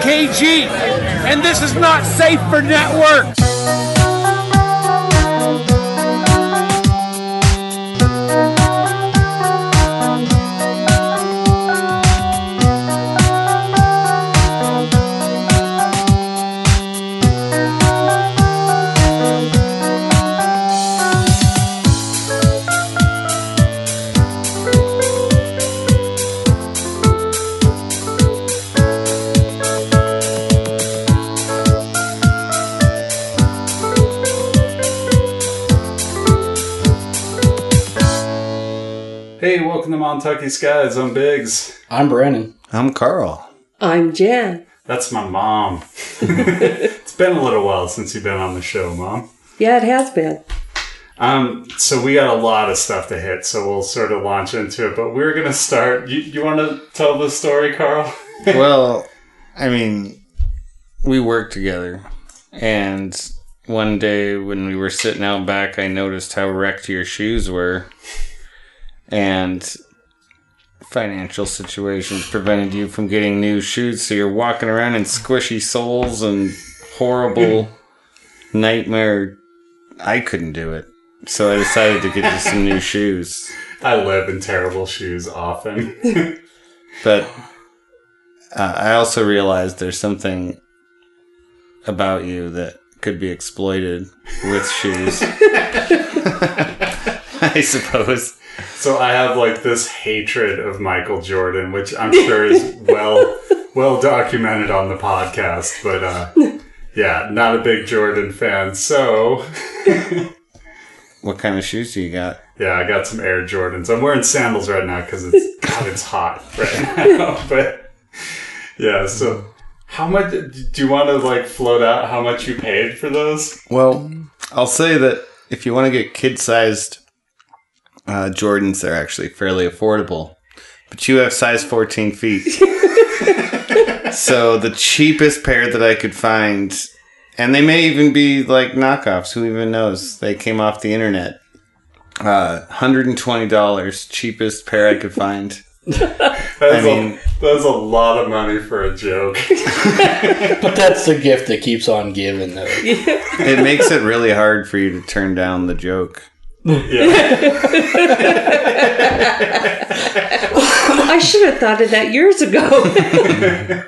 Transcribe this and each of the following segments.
KG, and this is not safe for networks. Montucky Skies. I'm Biggs. I'm Brennan. I'm Carl. I'm Jan. That's my mom. it's been a little while since you've been on the show, Mom. Yeah, it has been. Um, so we got a lot of stuff to hit, so we'll sort of launch into it. But we're gonna start. You, you want to tell the story, Carl? well, I mean, we worked together, and one day when we were sitting out back, I noticed how wrecked your shoes were, and financial situations prevented you from getting new shoes, so you're walking around in squishy soles and horrible nightmare. I couldn't do it, so I decided to get you some new shoes. I live in terrible shoes often. But uh, I also realized there's something about you that could be exploited with shoes. I suppose. So I have like this hatred of Michael Jordan, which I'm sure is well well documented on the podcast. But uh, yeah, not a big Jordan fan. So What kind of shoes do you got? Yeah, I got some Air Jordans. I'm wearing sandals right now because it's God, it's hot right now. but yeah, so how much do you want to like float out? How much you paid for those? Well, I'll say that if you want to get kid sized uh, Jordans, they're actually fairly affordable. But you have size 14 feet. so the cheapest pair that I could find, and they may even be like knockoffs, who even knows? They came off the internet. Uh, $120, cheapest pair I could find. That's, I mean- a, that's a lot of money for a joke. But that's the gift that keeps on giving, though. It makes it really hard for you to turn down the joke. Yeah, I should have thought of that years ago.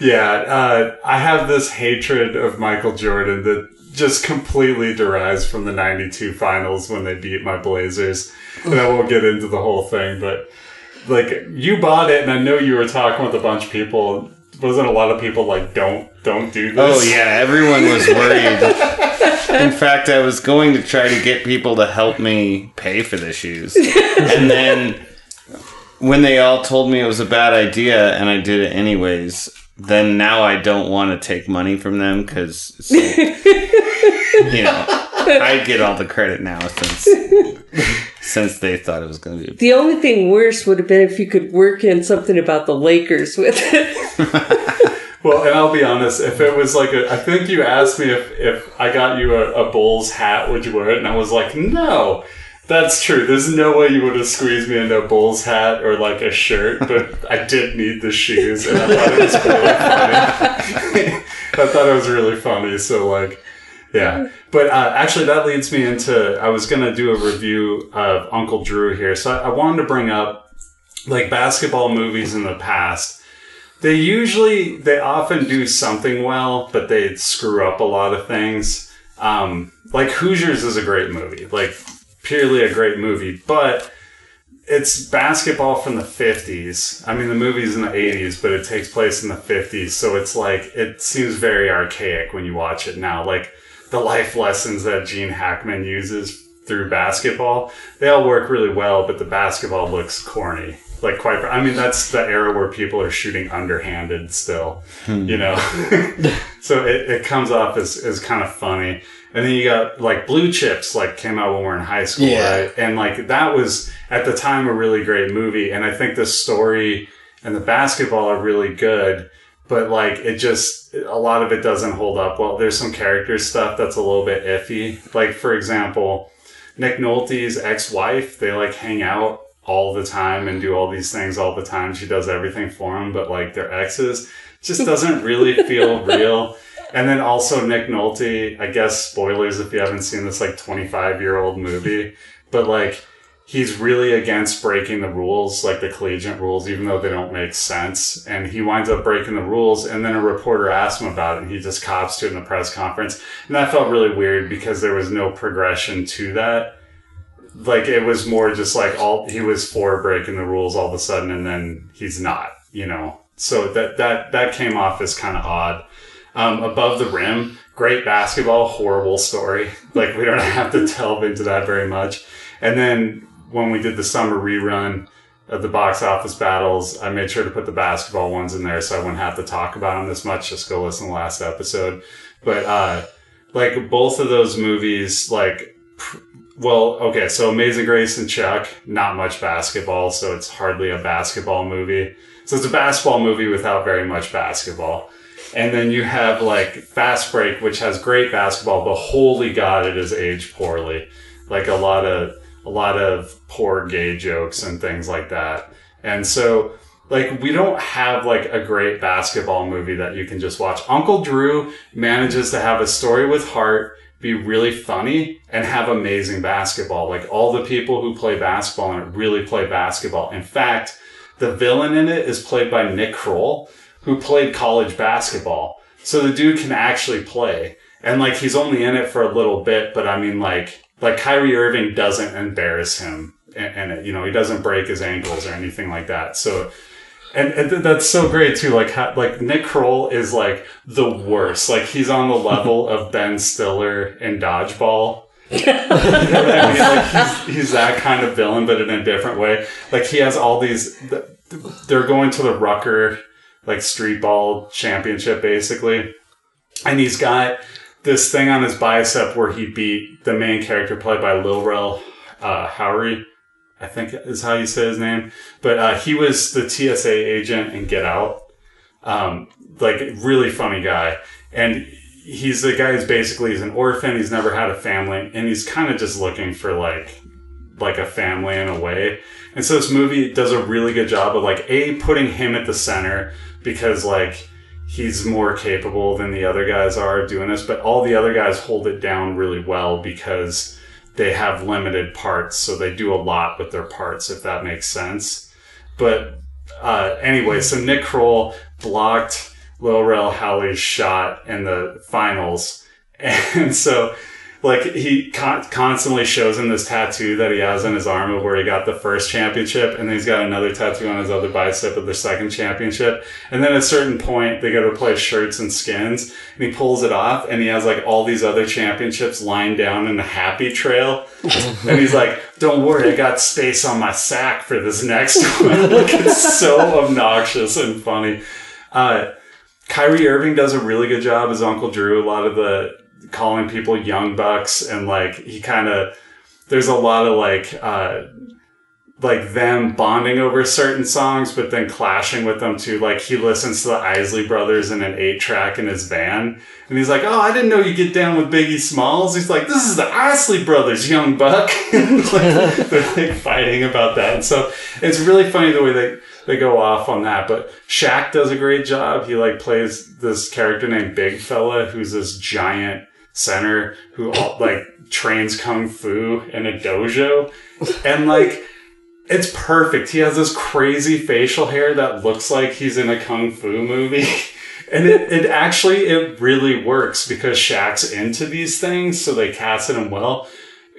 yeah. Uh, I have this hatred of Michael Jordan that just completely derives from the '92 finals when they beat my Blazers, and I won't get into the whole thing, but like you bought it, and I know you were talking with a bunch of people. Wasn't a lot of people like don't don't do this? Oh yeah, everyone was worried. In fact, I was going to try to get people to help me pay for the shoes. And then when they all told me it was a bad idea and I did it anyways, then now I don't want to take money from them cuz you know, I get all the credit now since since they thought it was going to be the only thing worse would have been if you could work in something about the Lakers with it. Well, and I'll be honest, if it was like a, I think you asked me if, if I got you a, a Bulls hat, would you wear it? And I was like, no, that's true. There's no way you would have squeezed me into a Bulls hat or like a shirt, but I did need the shoes and I thought it was really funny. I thought it was really funny. So like, yeah. But uh, actually that leads me into, I was going to do a review of Uncle Drew here. So I, I wanted to bring up like basketball movies in the past they usually they often do something well but they screw up a lot of things um, like hoosiers is a great movie like purely a great movie but it's basketball from the 50s i mean the movie's in the 80s but it takes place in the 50s so it's like it seems very archaic when you watch it now like the life lessons that gene hackman uses through basketball they all work really well but the basketball looks corny. Like quite i mean that's the era where people are shooting underhanded still hmm. you know? So it, it comes off as, as kind of funny. And then you got like blue chips like came out when we were in high school Yeah. right? And like that was at the time a really great movie. And i think the story and the basketball are really good but like it just a lot of it doesn't hold up well. There's some character stuff that's a little bit iffy. Like for example nick nolte's ex-wife they like hang out all the time and do all these things all the time. She does everything for him but like their exes just doesn't really feel real. And then also Nick Nolte, I guess spoilers if you haven't seen this like 25 year old movie, but like he's really against breaking the rules, like the collegiate rules, even though they don't make sense. And he winds up breaking the rules. And then a reporter asks him about it and he just cops to it in the press conference. And that felt really weird because there was no progression to that. Like it was more just like all he was for breaking the rules all of a sudden and then he's not, you know. So that that that came off as kind of odd. Um, above the rim, great basketball, horrible story. Like we don't have to delve into that very much. And then when we did the summer rerun of the box office battles, I made sure to put the basketball ones in there so I wouldn't have to talk about them this much. Just go listen to the last episode. But uh, like both of those movies, like well, okay, so Amazing Grace and Chuck, not much basketball, so it's hardly a basketball movie. So it's a basketball movie without very much basketball. And then you have like Fast Break, which has great basketball, but holy god, it is aged poorly. Like a lot of a lot of poor gay jokes and things like that. And so like we don't have like a great basketball movie that you can just watch. Uncle Drew manages to have a story with heart, be really funny, and have amazing basketball. Like all the people who play basketball it really play basketball. In fact, the villain in it is played by Nick Kroll, who played college basketball. So the dude can actually play. And like he's only in it for a little bit, but I mean like like Kyrie Irving doesn't embarrass him and, you know, he doesn't break his ankles or anything like that. So and, and that's so great too. Like, how, like Nick Kroll is like the worst. Like he's on the level of Ben Stiller in Dodgeball. You know what I mean? Like he's, he's that kind of villain, but in a different way. Like he has all these. They're going to the Rucker like street ball championship basically, and he's got this thing on his bicep where he beat the main character played by Lil Rel uh, Howery. I think is how you say his name. But uh, he was the TSA agent in Get Out. Um, like really funny guy. And he's the guy who's basically he's an orphan. He's never had a family, and he's kind of just looking for like like a family in a way. And so this movie does a really good job of like a putting him at the center because like he's more capable than the other guys are of doing this, but all the other guys hold it down really well because they have limited parts, so they do a lot with their parts, if that makes sense. But uh, anyway, so Nick Kroll blocked Lil Rel Howery's shot in the finals, and so like he con- constantly shows him this tattoo that he has on his arm of where he got the first championship, and then he's got another tattoo on his other bicep of the second championship. And then at a certain point, they go to play shirts and skins, and he pulls it off, and he has like all these other championships lying down in a happy trail, and he's like, "Don't worry, I got space on my sack for this next one." like it's so obnoxious and funny. Uh, Kyrie Irving does a really good job as Uncle Drew. A lot of the calling people young bucks and like he kind of there's a lot of like uh like them bonding over certain songs but then clashing with them too like he listens to the Isley brothers in an 8 track in his van and he's like oh I didn't know you get down with Biggie Smalls he's like this is the Isley brothers young buck like, they're like fighting about that and so it's really funny the way they they go off on that. But Shaq does a great job. He like plays this character named Big Fella, who's this giant center who all, like trains kung fu in a dojo, and like it's perfect. He has this crazy facial hair that looks like he's in a kung fu movie. And it, it actually, it really works because Shaq's into these things, so they casted him well.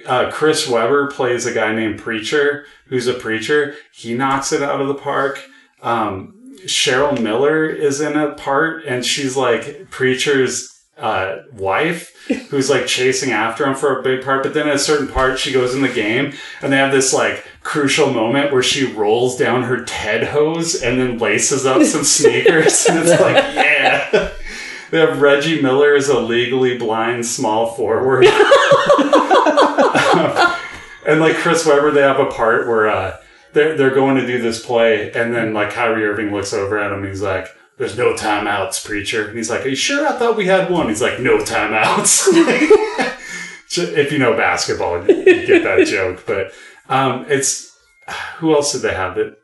Uh, Chris Webber plays a guy named Preacher, who's a preacher. He knocks it out of the park. Um, Cheryl Miller is in a part, and she's like Preacher's uh, wife, who's like chasing after him for a big part. But then at a certain part, she goes in the game, and they have this like crucial moment where she rolls down her Ted hose and then laces up some sneakers, and it's like, yeah. They have Reggie Miller as a legally blind small forward. and like Chris Webber, they have a part where uh, they're they're going to do this play, and then like Kyrie Irving looks over at him. He's like, "There's no timeouts, preacher." And he's like, "Are you sure? I thought we had one." He's like, "No timeouts." if you know basketball, you get that joke. But um, it's who else did they have? That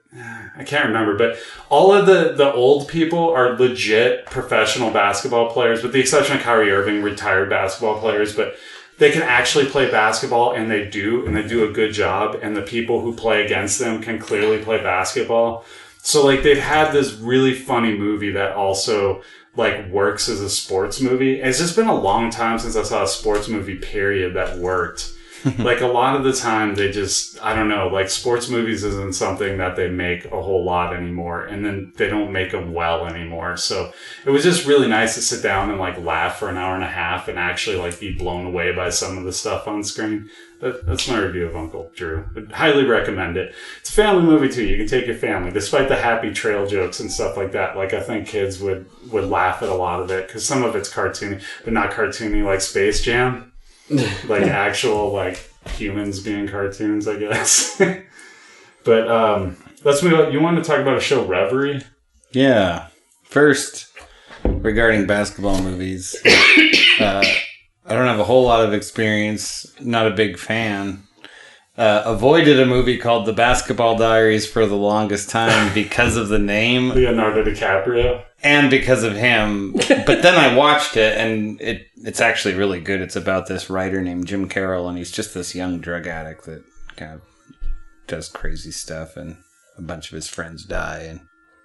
I can't remember, but all of the the old people are legit professional basketball players, with the exception of Kyrie Irving, retired basketball players, but they can actually play basketball and they do and they do a good job and the people who play against them can clearly play basketball. So like they've had this really funny movie that also like works as a sports movie. It's just been a long time since I saw a sports movie period that worked. like a lot of the time they just I don't know, like sports movies isn't something that they make a whole lot anymore and then they don't make them well anymore. So it was just really nice to sit down and like laugh for an hour and a half and actually like be blown away by some of the stuff on screen. That, that's my review of Uncle Drew. I'd highly recommend it. It's a family movie too. You can take your family, despite the happy trail jokes and stuff like that. Like I think kids would would laugh at a lot of it because some of it's cartoony, but not cartoony like Space Jam. like actual like humans being cartoons, I guess. but um, let's move on. You want to talk about a show, Reverie? Yeah. First, regarding basketball movies, uh, I don't have a whole lot of experience. Not a big fan. Uh, avoided a movie called The Basketball Diaries for the longest time because of the name Leonardo DiCaprio. and because of him. But then I watched it, and it it's actually really good. It's about this writer named Jim Carroll, and he's just this young drug addict that kind of does crazy stuff, and a bunch of his friends die, and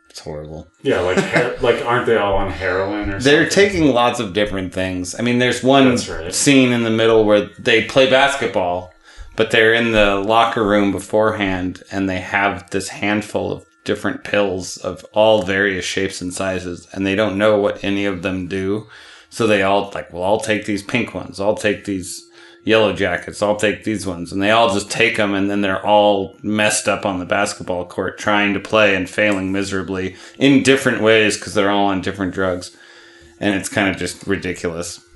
it's horrible. Yeah, like her- like aren't they all on heroin or They're something? taking lots of different things. I mean, there's one right. scene in the middle where they play basketball, but they're in the locker room beforehand and they have this handful of different pills of all various shapes and sizes and they don't know what any of them do. So they all like, well, I'll take these pink ones. I'll take these yellow jackets. I'll take these ones. And they all just take them and then they're all messed up on the basketball court trying to play and failing miserably in different ways because they're all on different drugs and it's kind of just ridiculous.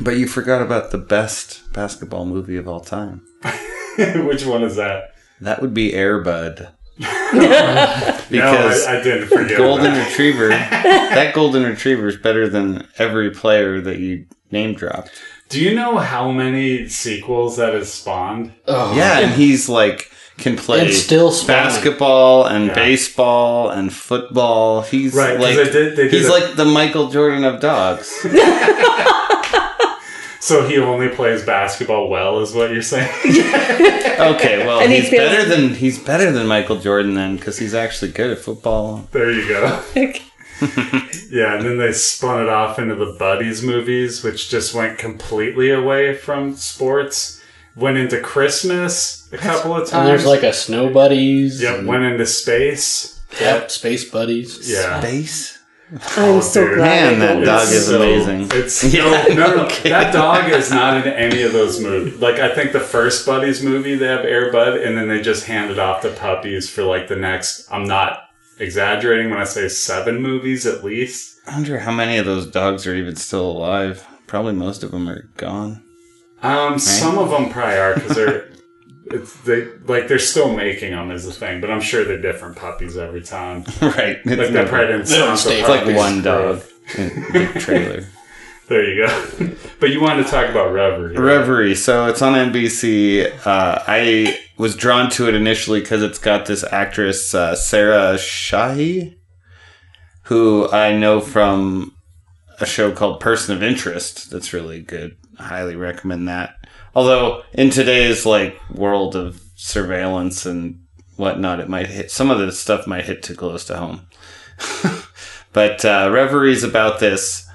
But you forgot about the best basketball movie of all time. Which one is that? That would be Airbud. no, because I, I didn't forget. golden that. retriever, that golden retriever is better than every player that you name dropped. Do you know how many sequels that has spawned? Oh, Yeah, and he's like can play And still spawning. basketball and Yeah. baseball and football. He's Right, 'cause like they did- they did he's a- like the Michael Jordan of dogs. So he only plays basketball well, is what you're saying? Okay, well And he he's feels- better than he's better than Michael Jordan then because he's actually good at football. there you go. Yeah, and then they spun it off into the Buddies movies, which just went completely away from sports. Went into Christmas a couple of times. And there's like a snow buddies. yeah, and- went into space. Yep, space buddies. Yeah. Base. I'm so dude. glad. Man, that dog It's is so- amazing. It's Yeah, no, no, no. okay. That dog is not in any of those movies. Like I think the first Buddies movie they have Air Bud, and then they just handed off to puppies for like the next. I'm not exaggerating when I say seven movies at least. I wonder how many of those dogs are even still alive. Probably most of them are gone. Um, some of them probably are because they're. It's they like they're still making them is the thing, but I'm sure they're different puppies every time. right. It's Like they never- probably didn't the it's like one dog trailer. There you go. but you wanted to talk about Reverie. right? Reverie. So it's on NBC. Uh, I was drawn to it initially because it's got this actress uh, Sarah Shahi, who I know from a show called Person of Interest. That's really good. I highly recommend that. Although in today's like world of surveillance and whatnot, it might hit some of the stuff might hit too close to home. but uh, Reverie is about this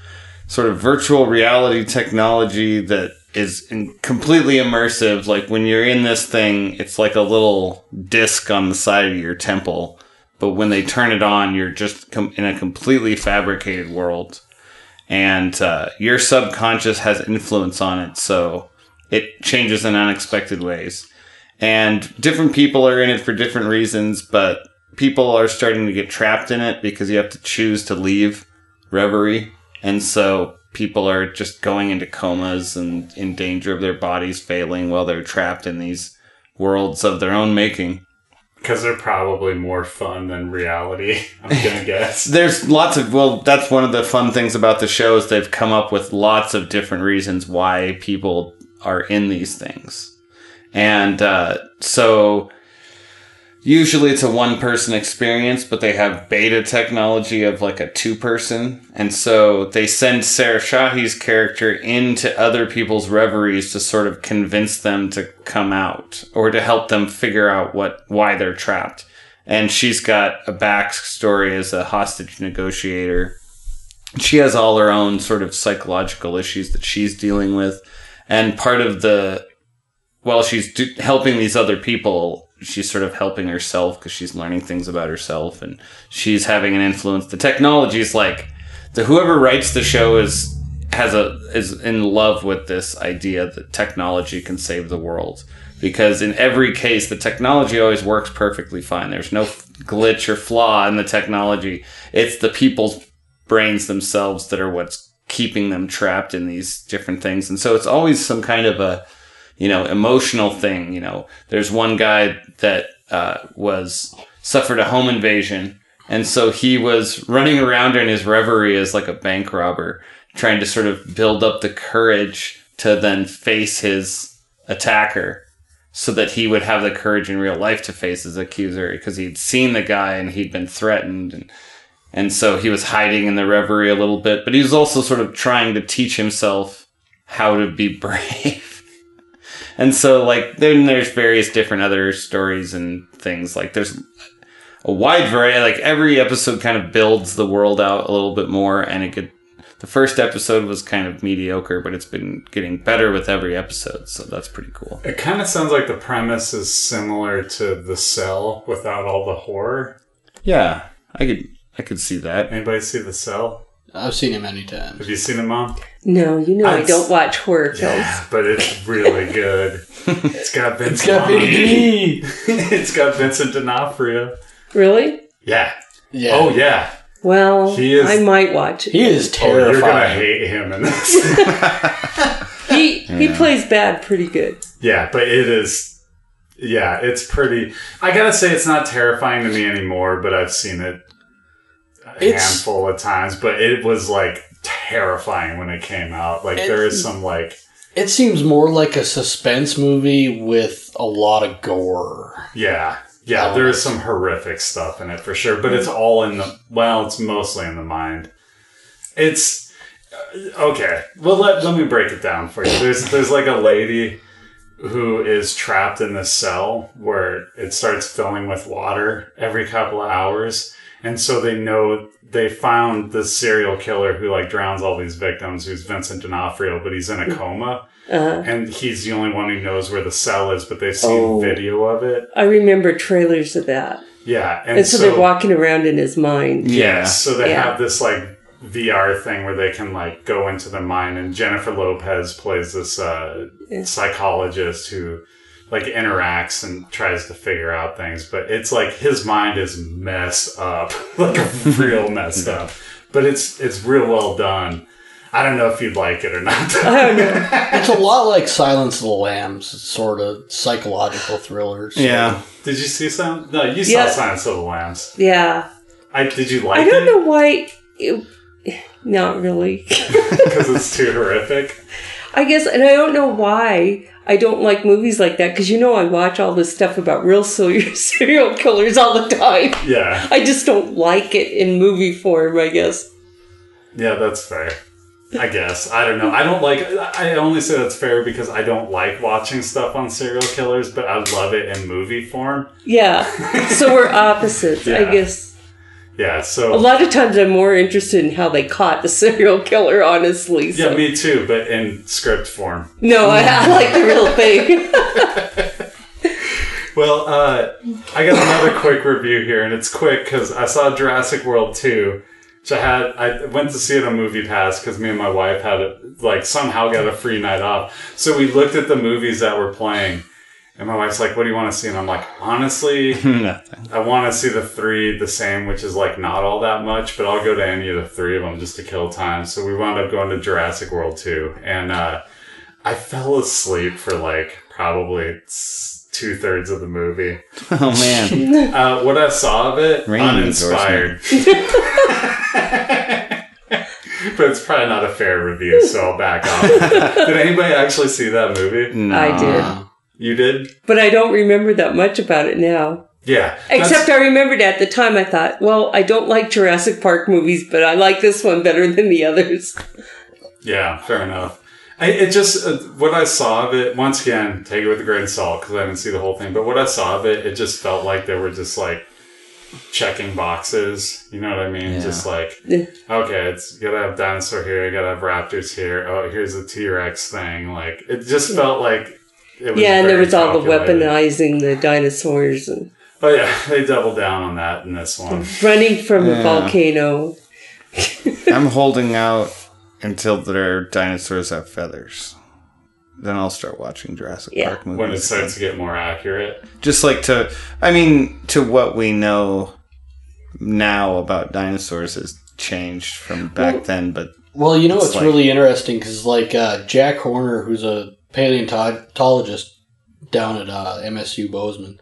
sort of virtual reality technology that is in completely immersive. Like when you're in this thing, it's like a little disc on the side of your temple. But when they turn it on, you're just com- in a completely fabricated world. And uh, your subconscious has influence on it. So it changes in unexpected ways. And different people are in it for different reasons, but people are starting to get trapped in it because you have to choose to leave reverie. And so people are just going into comas and in danger of their bodies failing while they're trapped in these worlds of their own making. because they're probably more fun than reality. I'm gonna guess. There's lots of, well, that's one of the fun things about the show is they've come up with lots of different reasons why people are in these things. And uh, so usually it's a one person experience, but they have beta technology of like a two person. And so they send Sarah Shahi's character into other people's reveries to sort of convince them to come out or to help them figure out what, why they're trapped. And she's got a backstory as a hostage negotiator. She has all her own sort of psychological issues that she's dealing with. And part of the, while she's do- helping these other people, she's sort of helping herself because she's learning things about herself and she's having an influence. The technology is like the whoever writes the show is has a is in love with this idea that technology can save the world because in every case the technology always works perfectly fine. There's no glitch or flaw in the technology. It's the people's brains themselves that are what's keeping them trapped in these different things. And so it's always some kind of a you know, emotional thing. You know, there's one guy that uh, was suffered a home invasion, and so he was running around in his reverie as like a bank robber, trying to sort of build up the courage to then face his attacker, so that he would have the courage in real life to face his accuser because he'd seen the guy and he'd been threatened and. And so he was hiding in the reverie a little bit, but he was also sort of trying to teach himself how to be brave. And so, like, then there's various different other stories and things. Like, there's a wide variety. Like, every episode kind of builds the world out a little bit more. And it could, the first episode was kind of mediocre, but it's been getting better with every episode. So that's pretty cool. It kind of sounds like the premise is similar to The Cell without all the horror. Yeah, I could, I could see that. Anybody see The Cell? I've seen it many times. Have you seen it, Mom? No, you know I I'd- don't watch horror films. Yeah, but it's really good. It's got Vince. It's got Vaughn. Big it's got Vincent D'Onofrio. Really? Yeah. Yeah. Oh yeah. Well, He is- I might watch it. He is terrifying. Oh, you're gonna hate him in this. He he plays bad pretty good. yeah, but it is. Yeah, it's pretty. I gotta say, it's not terrifying to me anymore. But I've seen it a It's- handful of times. But it was like terrifying when it came out. Like there is some like it seems more like a suspense movie with a lot of gore. Yeah. Yeah, there is some horrific stuff in it for sure, but it's all in the well, it's mostly in the mind. It's uh, okay. Well, let, let me break it down for you. There's there's like a lady who is trapped in this cell where it starts filling with water every couple of hours, and so they know they found the serial killer who like drowns all these victims, who's Vincent D'Onofrio, but he's in a coma, Uh, and he's the only one who knows where the cell is, but they've seen Oh. video of it. I remember trailers of that, Yeah, and, and so, they're walking around in his mind. Yeah. So they Yeah. have this like VR thing where they can like go into the mind, and Jennifer Lopez plays this uh, Yeah. psychologist who like interacts and tries to figure out things, but it's like his mind is messed up, like real messed up. But it's it's real well done. I don't know if you'd like it or not. I don't know. It's a lot like Silence of the Lambs. It's sort of psychological thrillers. Yeah. did you see some? No, you saw Yeah. Silence of the Lambs. Yeah, I did you like I don't it know why. It, not really. because it's too horrific? I guess, and I don't know why I don't like movies like that because you know I watch all this stuff about real serial serial killers all the time. Yeah, I just don't like it in movie form. I guess. Yeah, that's fair. I guess. I don't know. I don't like I only say that's fair because I don't like watching stuff on serial killers, but I love it in movie form. Yeah. So we're opposites. I guess. Yeah, so A lot of times I'm more interested in how they caught the serial killer. Honestly. So. Yeah, me too, but in script form. No, I, I like the real thing. Well, uh, I got another quick review here, and it's quick because I saw Jurassic World 2, which I had, I went to see it on Movie Pass because me and my wife had, a, like, somehow got a free night off. So we looked at the movies that were playing, and my wife's like, what do you want to see? And I'm like, honestly, Nothing. I want to see the three the same, which is like not all that much, but I'll go to any of the three of them just to kill time. So we wound up going to Jurassic World 2, and uh, I fell asleep for like probably two thirds of the movie. Oh man. Uh, what I saw of it, Rain uninspired. but it's probably not a fair review, so I'll back off. did anybody actually see that movie? No. I did, You did? but I don't remember that much about it now. Yeah. Except I remembered at the time I thought, well, I don't like Jurassic Park movies, but I like this one better than the others. Yeah, fair enough. I, it just uh, what I saw of it. Once again, take it with a grain of salt because I didn't see the whole thing. But what I saw of it, it just felt like they were just like checking boxes. You know what I mean? Yeah. Just like okay, it's you gotta have dinosaur here, you gotta have raptors here. Oh, here's a T Rex thing. Like it just felt like it was yeah, and there very was all the calculated. weaponizing the dinosaurs and Oh yeah, they doubled down on that in this one. running from a volcano. I'm holding out until their dinosaurs have feathers. Then I'll start watching Jurassic Yeah. Park movies. When it starts to get more accurate. Just like to, I mean, to what we know now about dinosaurs has changed from back Well- then, but Well, you know It's what's like- really interesting because like uh, Jack Horner, who's a paleontologist down at uh, MSU Bozeman,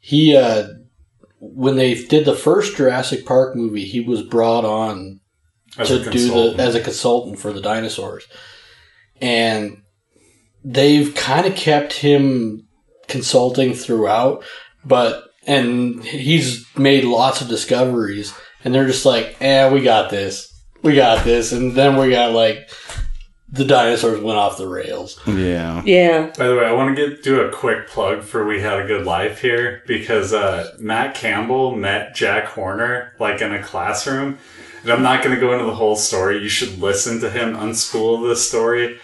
he uh, when they did the first Jurassic Park movie, he was brought on As to a do the consultant. as a consultant for the dinosaurs, and they've kind of kept him consulting throughout, but and he's made lots of discoveries, and they're just like, eh, we got this, we got this, and then we got like the dinosaurs went off the rails. yeah. Yeah. By the way, I want to get do a quick plug for We Had a Good Life here because uh, Matt Campbell met Jack Horner like in a classroom. And I'm not going to go into the whole story. You should listen to him unspool this story.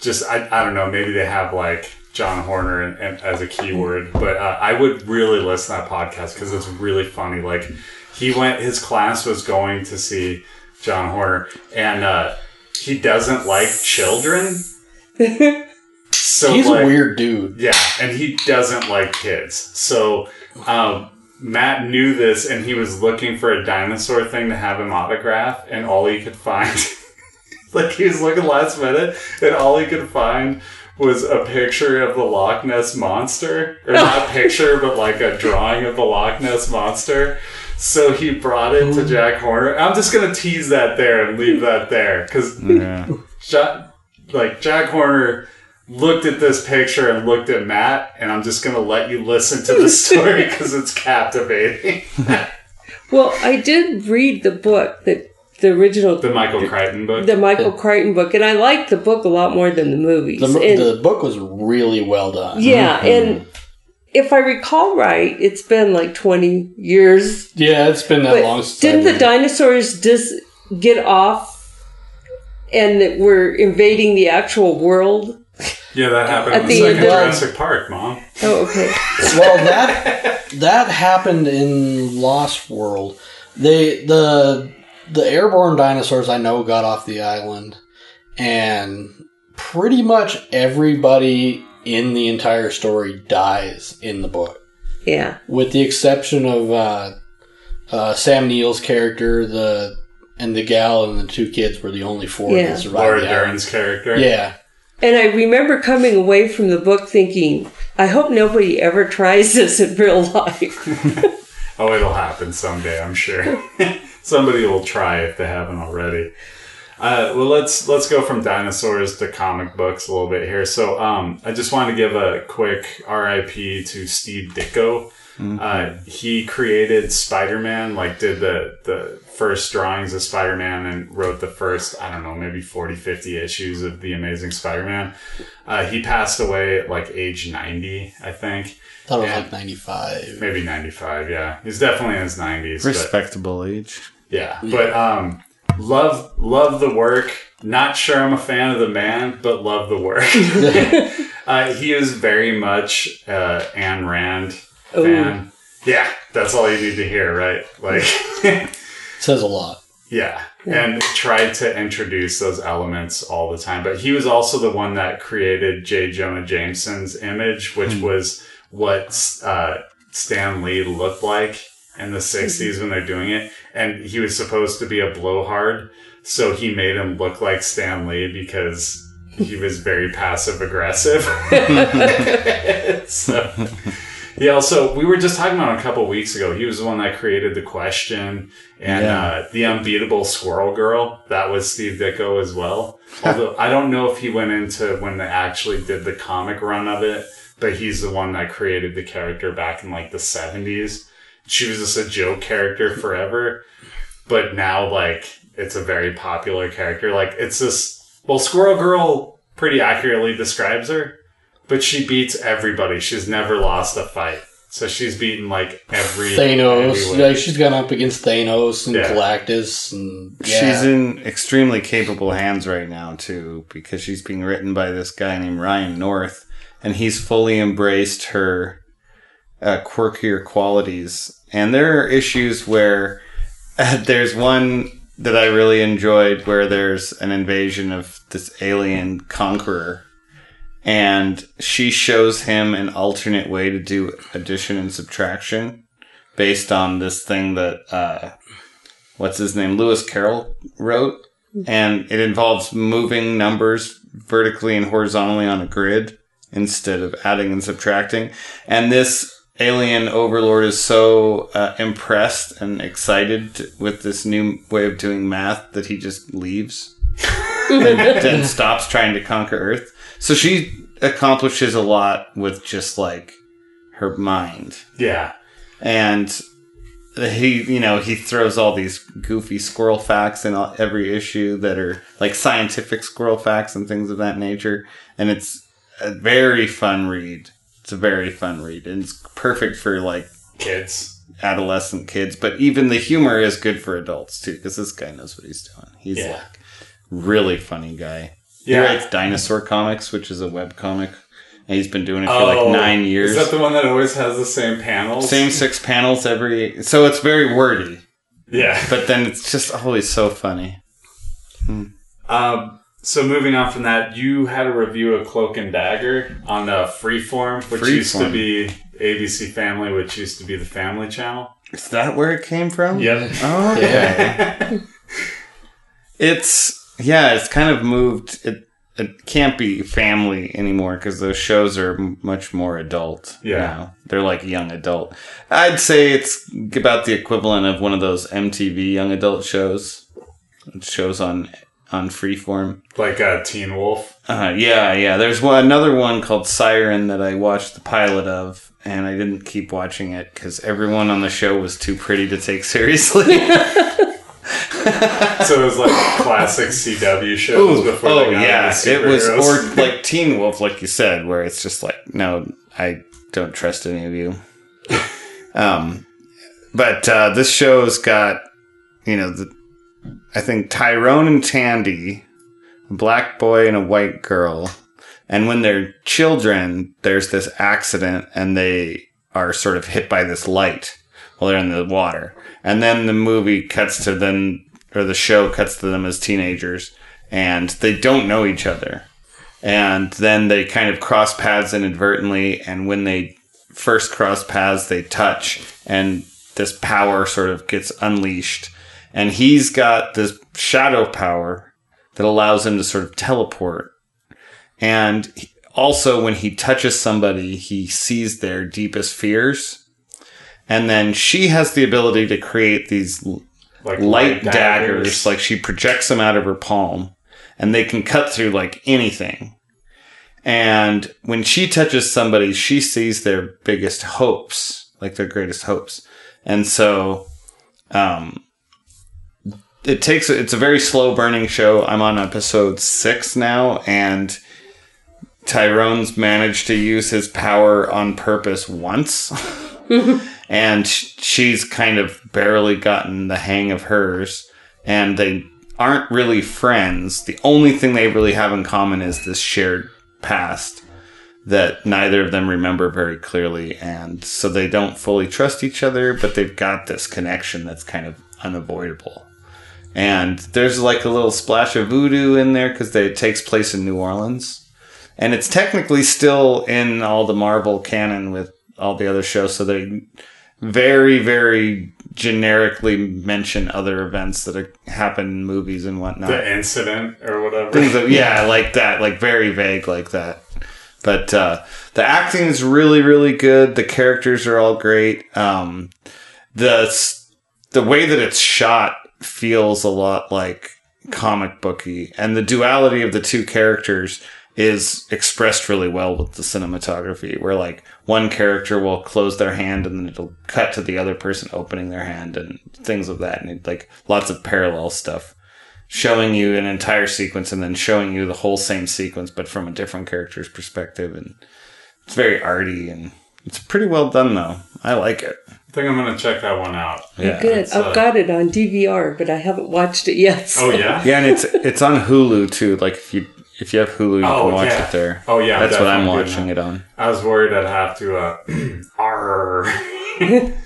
Just, I, I don't know, maybe they have like John Horner and, and, as a keyword, but uh, I would really listen to that podcast because it's really funny. Like, he went, his class was going to see John Horner, and uh, he doesn't like children. So He's like, a weird dude. yeah, and he doesn't like kids. So um, Matt knew this, and he was looking for a dinosaur thing to have him autograph, and all he could find, like he was looking last minute, and all he could find was a picture of the Loch Ness monster, or not a picture, but like a drawing of the Loch Ness monster. So he brought it to Jack Horner. I'm just gonna tease that there and leave that there because Yeah. Jack, like Jack Horner looked at this picture and looked at Matt, and I'm just gonna let you listen to the story because it's captivating. Well, I did read the book that the original the Michael Crichton book. the Michael Crichton book, and I liked the book a lot more than the movies. The, And- the book was really well done. yeah, mm-hmm. and if I recall right, it's been like twenty years. Yeah, it's been that But long. since didn't the dinosaurs just get off and that were invading the actual world? yeah, that happened At in the the end second of- Jurassic Park, Mom. Oh, okay. well that that happened in Lost World. They the the airborne dinosaurs I know got off the island, and pretty much everybody in the entire story dies in the book, Yeah. with the exception of uh, uh, Sam Neill's character, the and the gal and the two kids were the only four Yeah. that survived. Laura the island. Dern's character. Yeah. And I remember coming away from the book thinking, I hope nobody ever tries this in real life. Oh, it'll happen someday, I'm sure. Somebody will try if they haven't already. Uh, well, let's let's go from dinosaurs to comic books a little bit here. So, um, I just want to give a quick RIP to Steve Ditko. Uh, he created Spider Man, like did the the first drawings of Spider Man, and wrote the first I don't know maybe 40, 50 issues of the Amazing Spider Man. Uh, he passed away at like age ninety, I think, I thought it was Yeah. like ninety five. maybe ninety five. Yeah, he's definitely in his nineties. but- Respectable age. yeah, but um, love love the work. Not sure I'm a fan of the man, but love the work. uh, he is very much uh, Ayn Rand fan. Yeah, that's all you need to hear, right? Like, Says a lot. yeah, and tried to introduce those elements all the time. But he was also the one that created J. Jonah Jameson's image, which was what uh, Stan Lee looked like in the 60s when they're doing it. And he was supposed to be a blowhard. So he made him look like Stan Lee because he was very passive aggressive. so, yeah, also, we were just talking about him a couple weeks ago. He was the one that created the question and Yeah. uh, the unbeatable squirrel girl. That was Steve Ditko as well. Although I don't know if he went into when they actually did the comic run of it, but he's the one that created the character back in like the 70s. She was just a joke character forever, but now like it's a very popular character. Like it's this, well, Squirrel Girl pretty accurately describes her, but she beats everybody. She's never lost a fight. So she's beaten like every Thanos. everywhere. Yeah, she's gone up against Thanos and Yeah. Galactus, and yeah. She's in extremely capable hands right now too, because she's being written by this guy named Ryan North, and he's fully embraced her uh, quirkier qualities. And there are issues where there's one that I really enjoyed where there's an invasion of this alien conqueror. And she shows him an alternate way to do addition and subtraction based on this thing that uh, what's his name? Lewis carroll wrote. And it involves moving numbers vertically and horizontally on a grid instead of adding and subtracting. And this alien overlord is so uh, impressed and excited with this new way of doing math that he just leaves and, and stops trying to conquer earth. So she accomplishes a lot with just like her mind. Yeah. and he you know he throws all these goofy squirrel facts in all- every issue that are like scientific squirrel facts and things of that nature. And it's a very fun read it's a very fun read and it's perfect for like Kids. adolescent kids but even the humor is good for adults too because this guy knows what he's doing he's Yeah. like really funny guy he Yeah. writes dinosaur comics which is a web comic and he's been doing it for like nine years Oh, Is that the one that always has the same panels? same six panels every so it's very wordy Yeah. but then it's just always so funny Um, so moving on from that, you had a review of Cloak and Dagger on the Freeform, which used to be ABC Family, which used to be the Family Channel. is that where it came from Yep. oh okay. it's yeah it's kind of moved it it can't be family anymore because those shows are m- much more adult Yeah. now. they're like young adult i'd say it's about the equivalent of one of those mtv young adult shows It shows on on freeform like uh, Teen Wolf. Uh, yeah, yeah. There's one, another one called Siren that I watched the pilot of, and I didn't keep watching it because everyone on the show was too pretty to take seriously. So it was like classic CW shows before oh yeah, it was or like Teen Wolf, like you said, where it's just like, no, I don't trust any of you. um, but uh, this show's got, you know, the, I think Tyrone and Tandy, a black boy and a white girl, and when they're children, there's this accident and they are sort of hit by this light while they're in the water. And then the movie cuts to them, or the show cuts to them as teenagers, and they don't know each other. And then they kind of cross paths inadvertently, and when they first cross paths, they touch, and this power sort of gets unleashed. And he's got this shadow power that allows him to sort of teleport. And he- also, when he touches somebody, he sees their deepest fears. And then she has the ability to create these like light daggers. Like she projects them out of her palm and they can cut through like anything. And when she touches somebody, she sees their biggest hopes, like their greatest hopes. And so, um, it takes, it's a very slow burning show. I'm on episode six now and Tyrone's managed to use his power on purpose once. and she's kind of barely gotten the hang of hers and they aren't really friends the only thing they really have in common is this shared past that neither of them remember very clearly and so they don't fully trust each other but they've got this connection that's kind of unavoidable and there's like a little splash of voodoo in there because it takes place in new orleans. And it's technically still in all the marvel canon with all the other shows so they very very generically mention other events that happen in movies and whatnot. The incident or whatever. things that, yeah like that like very vague like that. But uh, the acting is really really good. The characters are all great. Um, the the way that it's shot feels a lot like comic booky. And the duality of the two characters is expressed really well with the cinematography where like one character will close their hand and then it'll cut to the other person opening their hand and things of that and like lots of parallel stuff. Showing you an entire sequence and then showing you the whole same sequence but from a different character's perspective and it's very arty and it's pretty well done though. I like it think I'm gonna check that one out. yeah Good. it's, I've uh, got it on DVR, but I haven't watched it yet. Oh yeah. yeah and it's it's on hulu too like if you if you have hulu you Oh, can watch yeah. it there Oh yeah. that's what i'm watching it on I was worried I'd have to. uh Arr.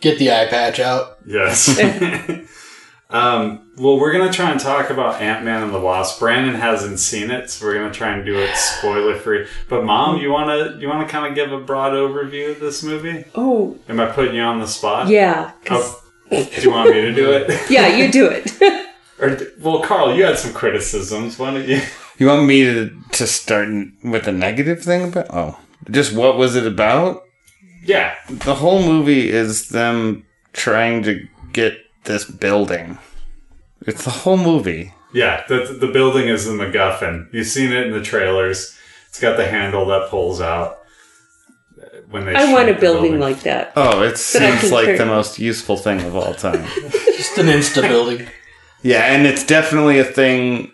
Get the eye patch out. Yes. um, well, we're gonna try and talk about Ant Man and the Wasp. Brandon hasn't seen it, so we're gonna try and do it spoiler free. But mom, you wanna you wanna kind of give a broad overview of this movie? Oh, Am I putting you on the spot? Yeah. Oh, do you want me to do it? Yeah, you do it. or well, Carl, you had some criticisms. Why don't you? You want me to to start with a negative thing about? Oh, just what was it about? Yeah. The whole movie is them trying to get this building. It's the whole movie. Yeah, the, the building is the MacGuffin. You've seen it in the trailers. It's got the handle that pulls out when they. I want a shrink the building like that. Oh, it seems like turn- the most useful thing of all time. Just an insta building. yeah, and it's definitely a thing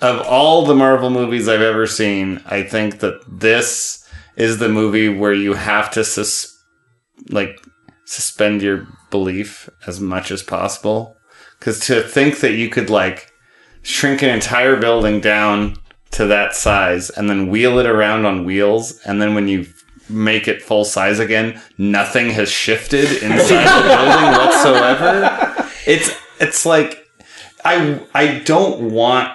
of all the Marvel movies I've ever seen. I think that this is the movie where you have to sus- like suspend your belief as much as possible. Because to think that you could like shrink an entire building down to that size and then wheel it around on wheels, and then when you make it full size again, nothing has shifted inside the building whatsoever. It's it's like I I don't want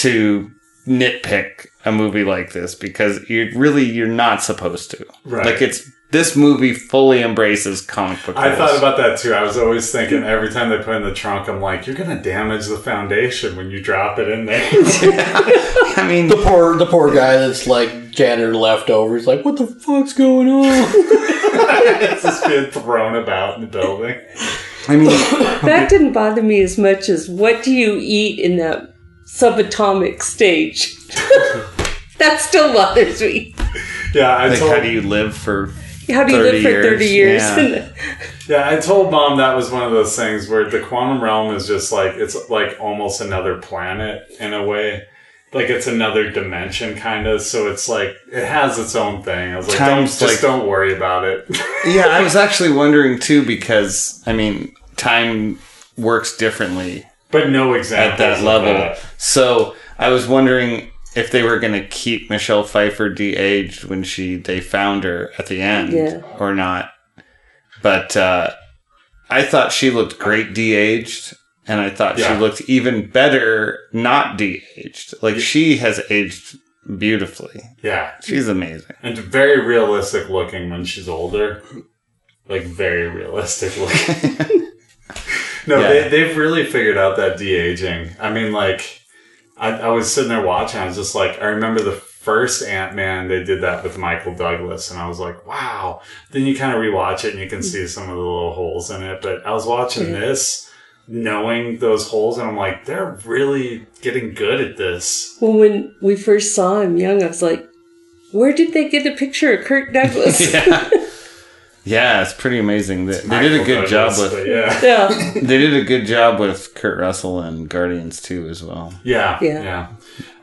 to nitpick a movie like this because you really you're not supposed to. Right. Like it's this movie fully embraces comic book. I rules. thought about that too. I was always thinking every time they put in the trunk, I'm like, you're gonna damage the foundation when you drop it in there. I mean, The poor, the poor guy that's like janitor leftovers. Like, what the fuck's going on? it's just being thrown about in the building. I mean, That didn't bother me as much as what do you eat in that subatomic stage? That still bothers me. Yeah, I like told how do you live for? How do you 30 live for 30 years? years, yeah, I told mom that was one of those things where the quantum realm is just like it's like almost another planet in a way. Like it's another dimension, kind of. So it's like it has its own thing. I was like, don't, Time's just like- don't worry about it. Yeah, I was actually wondering too because I mean, time works differently but no at that level. that. So I was wondering if they were going to keep Michelle Pfeiffer de-aged when she they found her at the end Yeah. or not. But uh, I thought she looked great de-aged, and I thought Yeah. she looked even better not de-aged. Like she has aged beautifully. Yeah, She's amazing. and very realistic looking when she's older. Like very realistic looking. no, Yeah. they, they've really figured out that de aging. I mean, like, I, I was sitting there watching. I was just like, I remember the first Ant Man. They did that with Michael Douglas, and I was like, wow. Then you kind of rewatch it, and you can see some of the little holes in it. But I was watching this, knowing those holes, and I'm like, they're really getting good at this. well, when we first saw him young, I was like, where did they get a picture of Kirk Douglas? Yeah. Yeah, it's pretty amazing. They, they did a good Douglas, job but with yeah. yeah. they did a good job with Kurt Russell and Guardians too as well. Yeah, Yeah. yeah.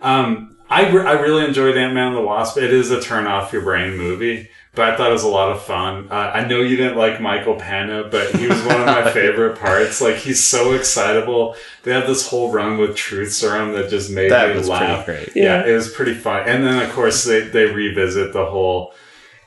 Um, I, re- I really enjoyed Ant Man and the Wasp. It is a turn off your brain movie, but I thought it was a lot of fun. Uh, I know you didn't like Michael Pena, but he was one of my favorite parts. Like he's so excitable. They have this whole run with Truth Serum that just made That me was laugh. pretty great. Yeah, Yeah. it was pretty fun. And then of course they they revisit the whole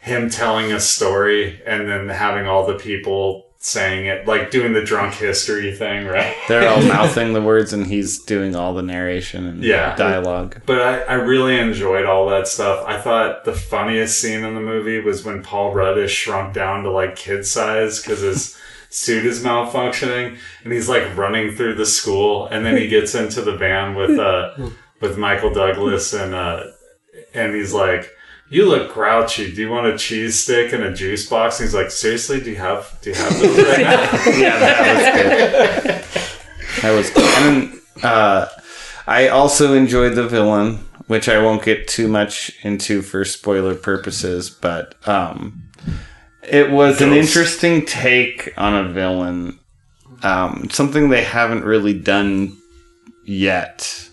him telling a story and then having all the people saying it, like doing the drunk history thing, right? They're all mouthing the words and he's doing all the narration and Yeah. dialogue. But I, I really enjoyed all that stuff. I thought the funniest scene in the movie was when Paul Rudd is shrunk down to like kid size because his suit is malfunctioning and he's like running through the school and then he gets into the van with uh with Michael Douglas and uh and he's like you look grouchy. Do you want a cheese stick and a juice box? And he's like, seriously, do you have do you have those right now? yeah, that was good. That was good. And then, uh, I also enjoyed the villain which I won't get too much into for spoiler purposes, but um, it was an interesting take on a villain. Um, something they haven't really done yet.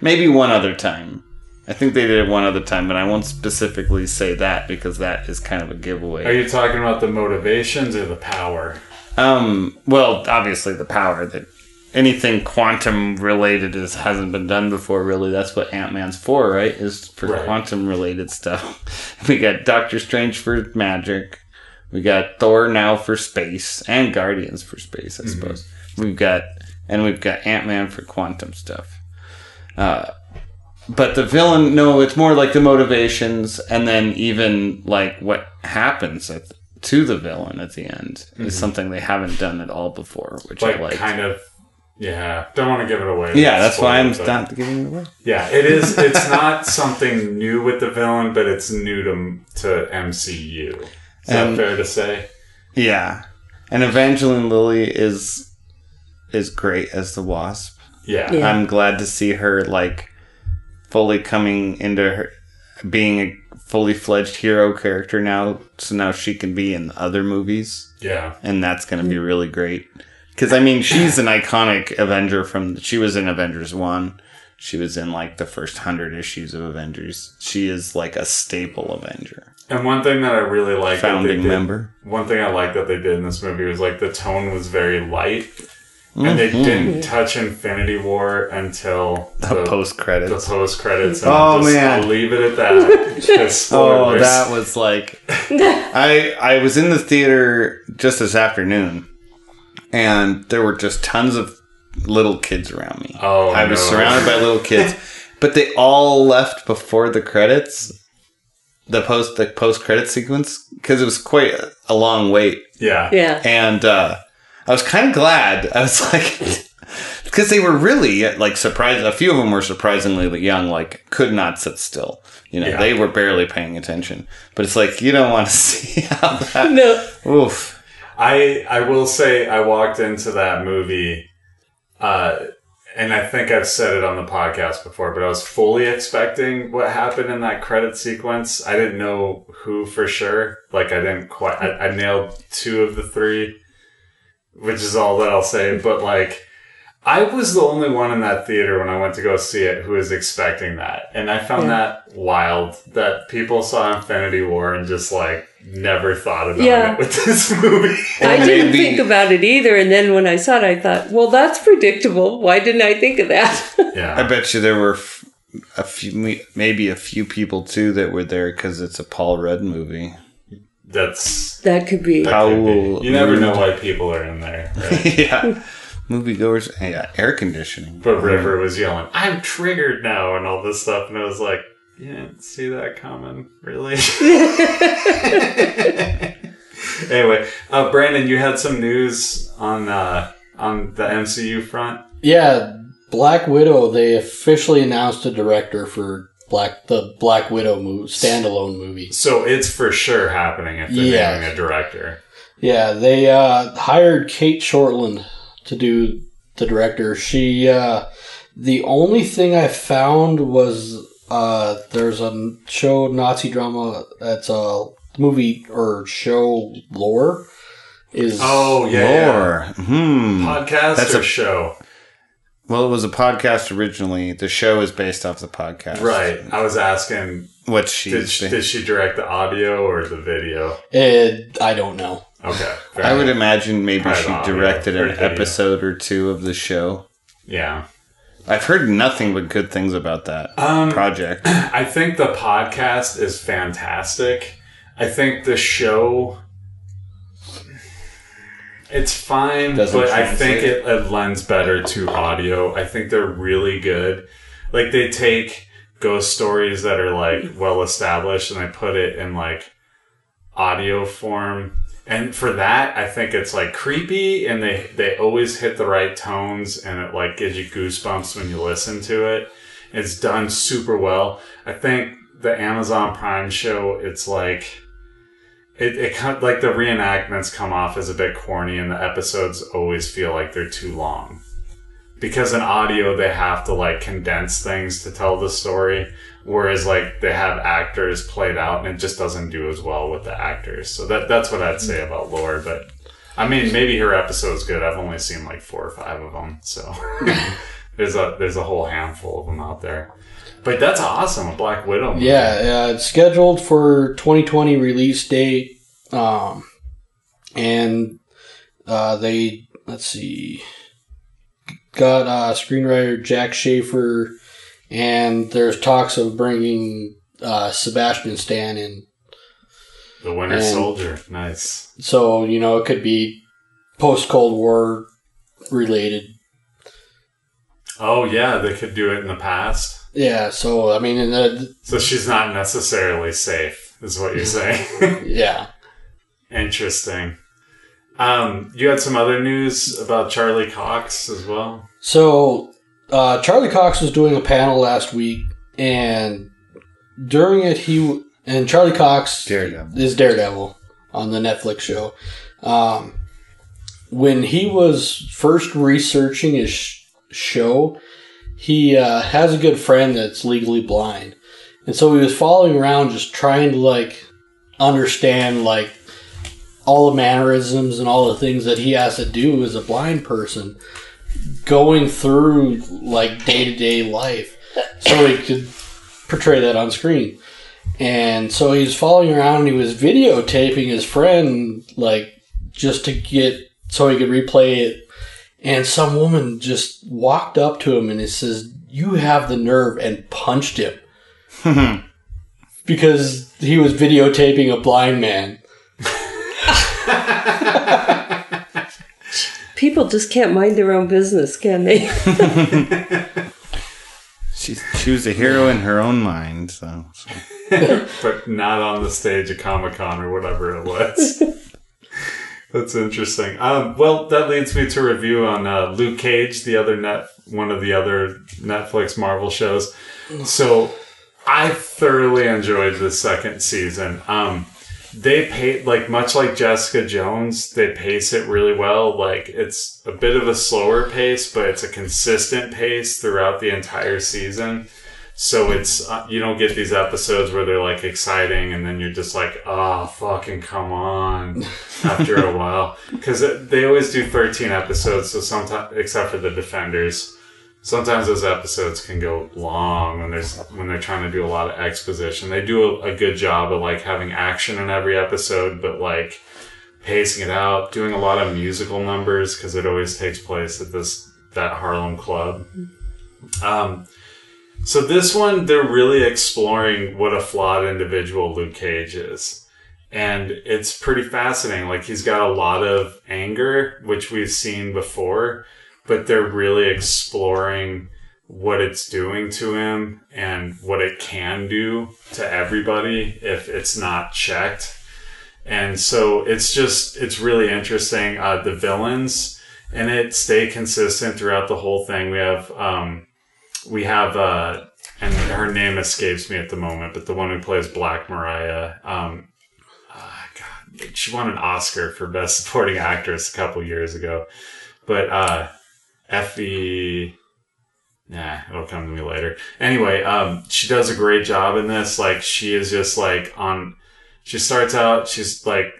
Maybe one other time. I think they did it one other time, but I won't specifically say that because that is kind of a giveaway. Are you talking about the motivations or the power? Um, well, obviously the power that anything quantum related is hasn't been done before. Really, that's what Ant Man's for, right? Is for Right. quantum related stuff. we got Doctor Strange for magic. We got Thor now for space and Guardians for space, I suppose. We've got and we've got Ant Man for quantum stuff. Uh, but the villain, no, it's more like the motivations, and then even like what happens at, to the villain at the end is mm-hmm. something they haven't done at all before, which Like I like. kind of. Yeah, don't want to give it away. yeah, that's why I'm Spoiler, but- not giving it away. Yeah, it is. It's not something new with the villain, but it's new to to MCU. Is And- that fair to say? Yeah, and Evangeline Lilly is is great as the Wasp. Yeah. Yeah. I'm glad to see her like fully coming into her being a fully fledged hero character now. So now she can be in other movies. Yeah. and that's going to be really great. Because I mean, she's an iconic Avenger from. She was in Avengers one. She was in like the first hundred issues of Avengers. She is like a staple Avenger, And one thing that I really like founding did- member. One thing I like that they did in this movie was like the tone was very light, and they Mhm. didn't touch Infinity War until The post credits. the credits. post credits. Oh, just, man. I'll leave it at that. Oh, that was like I I was in the theater just this afternoon, and there were just tons of little kids around me. Oh, I was no. surrounded by little kids, but they all left before the credits, the post the post credit sequence, because it was quite a, a long wait, yeah. Yeah. and uh, I was kind of glad. I was like. Because they were really like surprised. A few of them were surprisingly young, like could not sit still. You know, Yeah. they were barely paying attention. But it's like you don't want to see how that. No. Oof. I I will say I walked into that movie, uh, and I think I've said it on the podcast before, but I was fully expecting what happened in that credit sequence. I didn't know who for sure. Like I didn't quite. I, I nailed two of the three, which is all that I'll say. But like. I was the only one in that theater when I went to go see it who was expecting that. And I found that wild that people saw Infinity War and just like never thought about Yeah. it with this movie. I didn't think about it either. And then when I saw it, I thought, well, that's predictable. Why didn't I think of that? Yeah. I bet you there were f- a few, maybe a few people too that were there because it's a Paul Rudd movie. That's that could be. that How could be. you never know why people are in there. right? yeah, moviegoers. Yeah, air conditioning. but River was yelling, "I'm triggered now" and all this stuff, and I was like, "You didn't see that coming, really?" anyway, uh, Brandon, you had some news on uh, on the MCU front. Yeah, Black Widow. They officially announced a director for Black the Black Widow movie, standalone movie. So it's for sure happening if they're Yes. naming a director. Yeah, they uh, hired Cate Shortland to do the director. She uh, the only thing I found was uh, there's a show Nazi drama that's a movie or show lore is Oh yeah, yeah. Lore. Hmm. podcast That's or a- show. Well, it was a podcast originally. The show is based off the podcast. Right. I was asking, What she did she, did she direct the audio or the video? It, I don't know. Okay. fair I would imagine maybe Probably she audio directed or an video. episode or two of the show. Yeah. I've heard nothing but good things about that Um, project. I think the podcast is fantastic. I think the show it's fine, Doesn't but I think it, it lends better to audio. I think they're really good. Like they take ghost stories that are like well established and they put it in like audio form. And for that, I think it's like creepy and they, they always hit the right tones and it like gives you goosebumps when you listen to it. It's done super well. I think the Amazon Prime show, it's like, it, it kind like the reenactments come off as a bit corny and the episodes always feel like they're too long. Because in audio they have to like condense things to tell the story whereas like they have actors played out and it just doesn't do as well with the actors. So that that's what i'd say about lore but i mean maybe her episode's good. I've only seen like four or five of them so. There's a there's a whole handful of them out there but that's awesome black widow movie. Yeah, yeah, it's scheduled for 2020 release date. Um, and uh, they let's see, got uh, screenwriter Jac Schaeffer, and there's talks of bringing uh, Sebastian Stan in. the winter And- soldier nice So you know it could be post Cold War related. oh yeah they could do it in the past Yeah. So I mean, and the, so she's not necessarily safe is what you're saying yeah. Interesting. Um, you had some other news about Charlie Cox as well. So, uh, Charlie Cox was doing a panel last week, and during it, he and Charlie Cox Daredevil. is Daredevil on the Netflix show. Um, when he was first researching his sh- show, he uh, has a good friend that's legally blind, and so he was following around just trying to like understand like all the mannerisms and all the things that he has to do as a blind person going through like day to day life so he could portray that on screen. And so he was following around and he was videotaping his friend like just to get so he could replay it. And some woman just walked up to him and it says, You have the nerve and punched him. because he was videotaping a blind man. People just can't mind their own business, can they? She, she was a hero in her own mind. So, so. but not on the stage of Comic Con or whatever it was. That's interesting. Um, well, that leads me to review on uh, Luke Cage, the other net, one of the other Netflix Marvel shows. So, I thoroughly enjoyed the second season. Um, they pay like much like Jessica Jones. They pace it really well. Like it's a bit of a slower pace, but it's a consistent pace throughout the entire season. So it's uh, you don't get these episodes where they're like exciting and then you're just like, oh fucking come on, after a while because they always do 13 episodes. So sometimes, except for the Defenders, sometimes those episodes can go long when there's when they're trying to do a lot of exposition. They do a, a good job of like having action in every episode, but like pacing it out, doing a lot of musical numbers because it always takes place at this that Harlem club. Um, so this one, they're really exploring what a flawed individual Luke Cage is. And it's pretty fascinating. Like he's got a lot of anger, which we've seen before, but they're really exploring what it's doing to him and what it can do to everybody if it's not checked. And so it's just, it's really interesting. Uh, the villains and it stay consistent throughout the whole thing. We have, um, we have, uh, and her name escapes me at the moment, but the one who plays Black Mariah, um, uh, God, she won an Oscar for Best Supporting Actress a couple years ago. But uh, Effie, nah, it'll come to me later. Anyway, um, she does a great job in this. Like, she is just like on. She starts out, she's like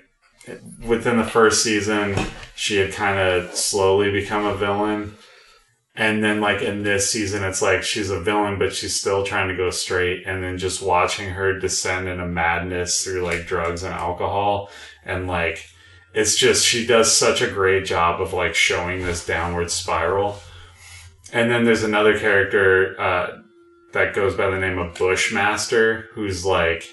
within the first season, she had kind of slowly become a villain. And then, like in this season, it's like she's a villain, but she's still trying to go straight. And then just watching her descend into madness through like drugs and alcohol, and like it's just she does such a great job of like showing this downward spiral. And then there's another character uh, that goes by the name of Bushmaster, who's like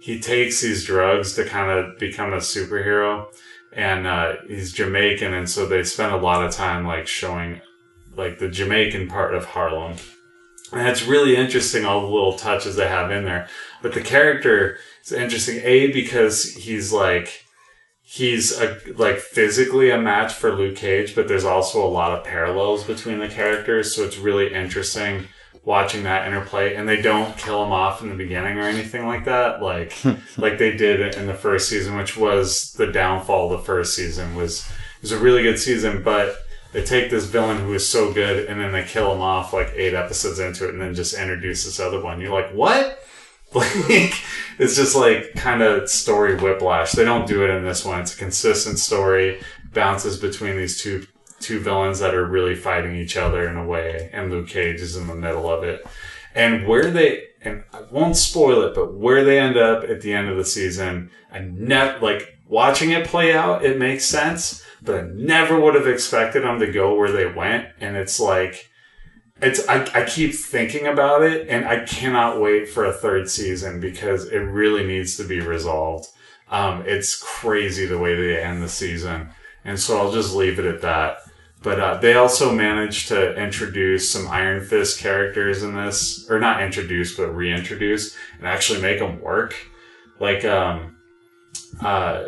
he takes these drugs to kind of become a superhero, and uh, he's Jamaican, and so they spend a lot of time like showing like the Jamaican part of Harlem. And it's really interesting all the little touches they have in there. But the character is interesting, A, because he's like he's a, like physically a match for Luke Cage, but there's also a lot of parallels between the characters, so it's really interesting watching that interplay and they don't kill him off in the beginning or anything like that like like they did in the first season which was the downfall of the first season was it was a really good season but They take this villain who is so good and then they kill him off like eight episodes into it and then just introduce this other one. You're like, what? Like, it's just like kind of story whiplash. They don't do it in this one. It's a consistent story, bounces between these two two villains that are really fighting each other in a way, and Luke Cage is in the middle of it. And where they and I won't spoil it, but where they end up at the end of the season, I never like watching it play out. It makes sense, but I never would have expected them to go where they went. And it's like, it's I, I keep thinking about it, and I cannot wait for a third season because it really needs to be resolved. Um, it's crazy the way they end the season, and so I'll just leave it at that. But uh, they also managed to introduce some Iron Fist characters in this, or not introduce, but reintroduce, and actually make them work. Like, um, uh,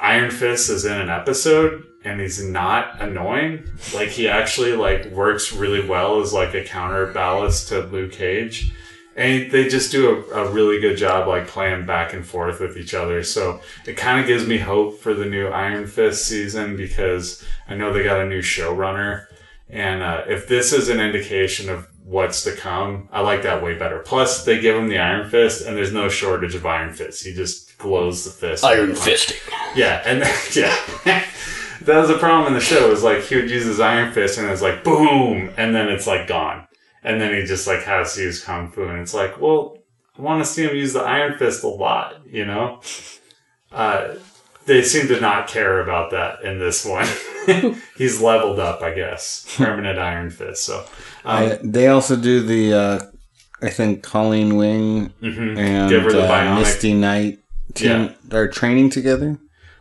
Iron Fist is in an episode, and he's not annoying. Like, he actually like works really well as like a counterbalance to Luke Cage. And they just do a, a really good job, like playing back and forth with each other. So it kind of gives me hope for the new Iron Fist season because I know they got a new showrunner. And uh, if this is an indication of what's to come, I like that way better. Plus, they give him the Iron Fist, and there's no shortage of Iron Fists. He just glows the fist. Iron fisting. Yeah, and yeah. that was the problem in the show. Is like he would use his Iron Fist, and it's like boom, and then it's like gone, and then he just like has to use Kung Fu, and it's like, well, I want to see him use the Iron Fist a lot, you know. Uh, they seem to not care about that in this one. He's leveled up, I guess. Permanent Iron Fist. So, um, I, they also do the, uh, I think Colleen Wing mhm. and Give her the uh. Misty Knight team are training together.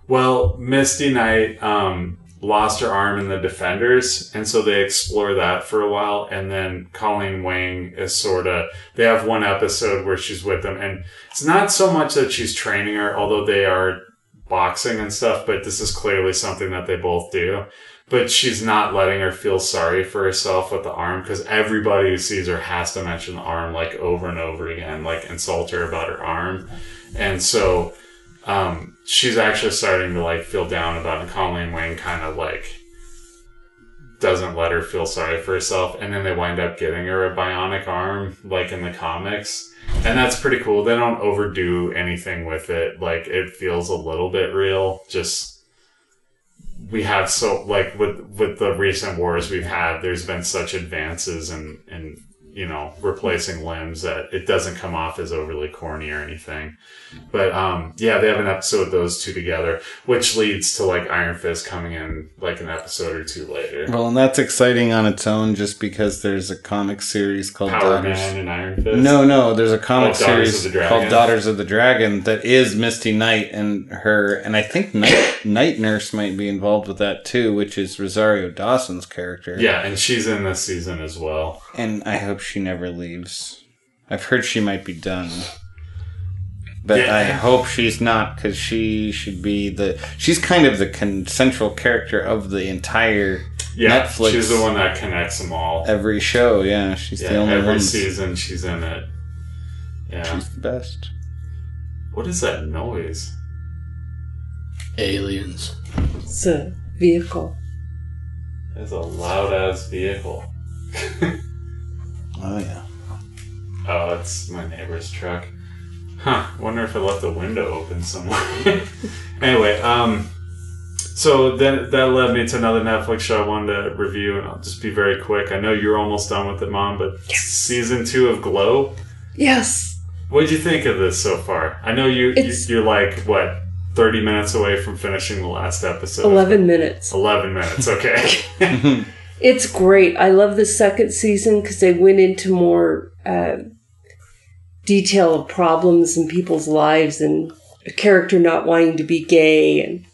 Well, Misty Knight um, lost her arm in the Defenders, and so they explore that for a while. And then Colleen Wing is sort of they have one episode where she's with them, and it's not so much that she's training her, although they are boxing and stuff. But this is clearly something that they both do. But she's not letting her feel sorry for herself with the arm because everybody who sees her has to mention the arm like over and over again, like insult her about her arm. And so um, she's actually starting to like feel down about it. Colleen Wing kind of like doesn't let her feel sorry for herself, and then they wind up giving her a bionic arm, like in the comics, and that's pretty cool. They don't overdo anything with it; like it feels a little bit real. Just we have so like with with the recent wars we've had, there's been such advances in in you know replacing limbs that it doesn't come off as overly corny or anything. But um, yeah, they have an episode of those two together, which leads to like Iron Fist coming in like an episode or two later. Well, and that's exciting on its own just because there's a comic series called Power Daughters. Man and Iron Fist. No, no, there's a comic Oh, series called Daughters of the Dragon that is Misty Knight and her, and I think Night, Night Nurse might be involved with that too, which is Rosario Dawson's character. Yeah, and she's in this season as well. And I hope she never leaves. I've heard she might be done. But Yeah. I hope she's not because she should be the. She's kind of the con- central character of the entire Yeah, Netflix. she's the one that connects them all. every show. Yeah, she's Yeah, the only every one. season she's in it. Yeah. She's the best. What is that noise? Aliens. It's a vehicle. It's a loud ass vehicle. Oh yeah. Oh, it's my neighbor's truck. Huh. Wonder if I left the window open somewhere. anyway, um, so then that led me to another Netflix show I wanted to review, and I'll just be very quick. I know you're almost done with it, Mom, but season two of Glow. Yes. What did you think of this so far? I know you, you It's- you're like what thirty minutes away from finishing the last episode. 11 minutes. Eleven minutes. Okay. It's great. I love the second season because they went into more uh, detail of problems in people's lives and a character not wanting to be gay and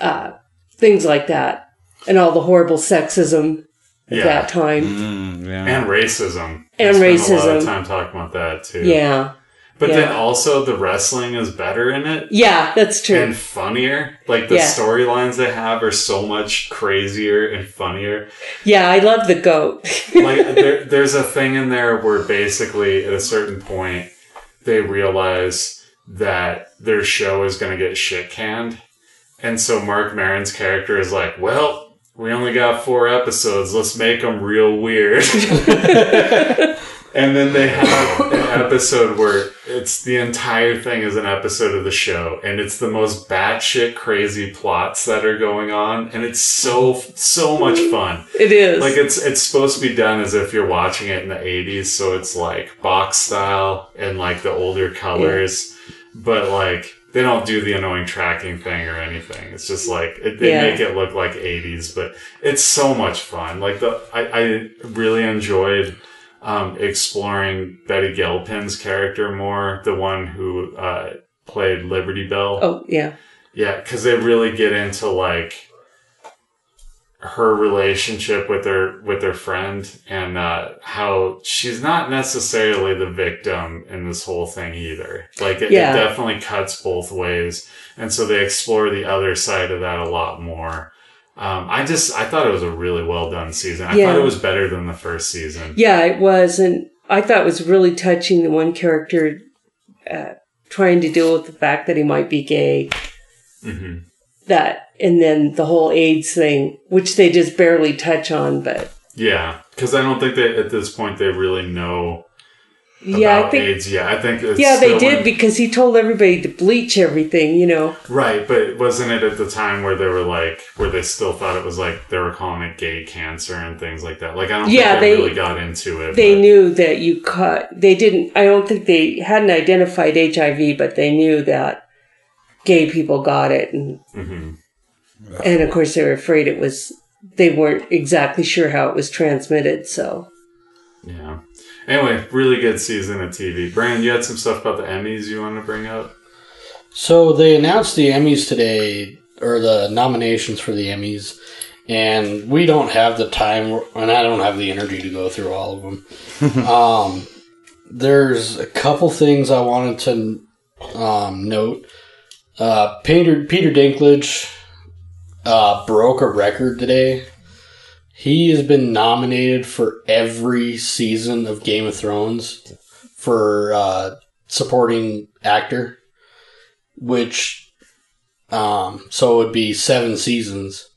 uh, things like that. And all the horrible sexism at Yeah. that time. Mm, yeah. and racism. And racism. I spent A lot of time talking about that too. Yeah. But then also the wrestling is better in it. Yeah, that's true. and funnier. Like the Yeah. storylines they have are so much crazier and funnier. yeah, I love the goat. Like there, there's a thing in there where basically at a certain point they realize that their show is going to get shit canned, and so Marc Maron's character is like, "Well, we only got four episodes. Let's make them real weird. and then they have an episode where it's the entire thing is an episode of the show, and it's the most batshit crazy plots that are going on, and it's so so much mm-hmm. fun. It is. Like it's it's supposed to be done as if you're watching it in the 80s, so it's like box style and like the older colors, but like they don't do the annoying tracking thing or anything. It's just like it, they Yeah. make it look like 80s, but it's so much fun. Like the I, I really enjoyed um, exploring Betty Gilpin's character more, the one who uh, played Liberty Belle. oh, yeah. Yeah, because they really get into like her relationship with her with her friend and uh, how she's not necessarily the victim in this whole thing either. Like it, Yeah. it definitely cuts both ways, and so they explore the other side of that a lot more. Um, I just I thought it was a really well done season. I Yeah. thought it was better than the first season. Yeah, it was. And I thought it was really touching the one character uh, trying to deal with the fact that he might be gay. hmm That, and then the whole AIDS thing, which they just barely touch on, but Yeah, because I don't think that at this point they really know yeah, I think. AIDS. Yeah, I think it's Yeah, they did because he told everybody to bleach everything, you know. Right, but wasn't it at the time where they were like, where they still thought it was like they were calling it gay cancer and things like that? Like, I don't Yeah, think they, they- really got into it. They but- knew that you cut, they didn't, I don't think they hadn't identified HIV, but they knew that gay people got it. And, Mhm. and of course, they were afraid it was, they weren't exactly sure how it was transmitted. So, Yeah. Anyway, really good season of TV. Brandon, you had some stuff about the Emmys you wanted to bring up? So they announced the Emmys today, or the nominations for the Emmys, and we don't have the time, and I don't have the energy to go through all of them. um, there's a couple things I wanted to um, note. Uh, Peter Peter Dinklage uh, broke a record today. He has been nominated for every season of Game of Thrones for uh, supporting actor which um so it would be seven seasons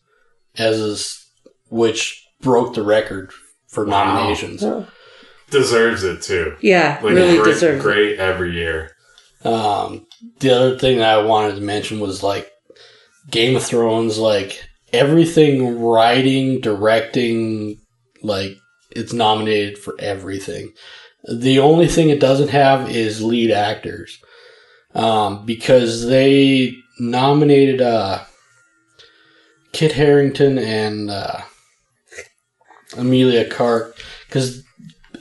as is, which broke the record for Wow. nominations oh, Deserves it too. yeah, Like, really great, deserves it. every year. um the other thing that i wanted to mention was like game of thrones like everything writing directing like it's nominated for everything the only thing it doesn't have is lead actors um, because they nominated uh, Kit Harington and uh, Emilia Clarke because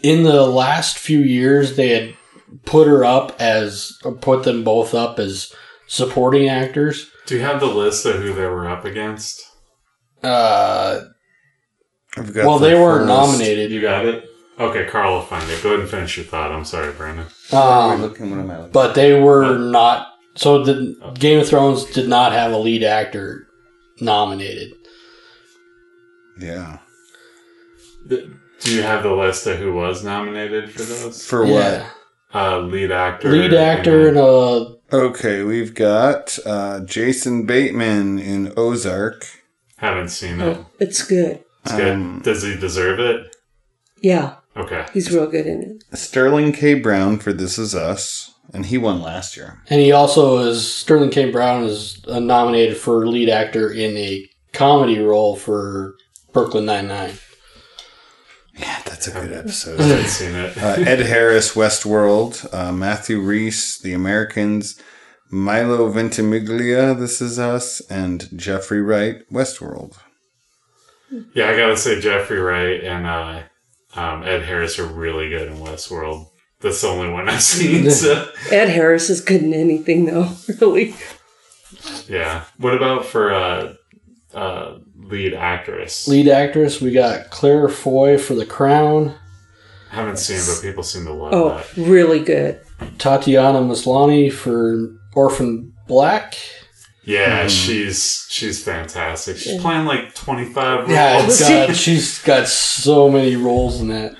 in the last few years they had put her up as put them both up as supporting actors. Do you have the list of who they were up against? Uh, got well, the they weren't nominated. You got it? Okay, Carl will find it. Go ahead and finish your thought. I'm sorry, Brandon. list. What am I Um, looking? What am I but they were What? not. So the Game of Thrones did not have a lead actor nominated. yeah. Th- Do you have the list of who was nominated for those? For Yeah. Uh, lead actor. Lead actor and then- a? Okay, we've got uh, Jason Bateman in Ozark. Haven't seen it. Oh, it's good. It's good. Um, Does he deserve it? Yeah, Okay. he's real good in it. Sterling K. Brown for This Is Us, and he won last year. And he also is Sterling K. Brown is uh, nominated for lead actor in a comedy role for Brooklyn Nine Nine. Yeah, that's a good episode. I haven't seen it. uh, Ed Harris, Westworld. Uh, Matthew Rhys, The Americans. Milo Ventimiglia, This Is Us, and Jeffrey Wright, Westworld. Yeah, I gotta say Jeffrey Wright and uh, um, Ed Harris are really good in Westworld. That's the only one I've seen. So, Ed Harris is good in anything, though. Really, yeah. What about for uh, uh, lead actress? Lead actress, we got Claire Foy for The Crown, I haven't seen but people seem to love that. oh, that. really good. Tatiana Maslany for Orphan Black. Yeah, she's she's fantastic. She's playing like twenty five Yeah, roles. God, she's got so many roles in that.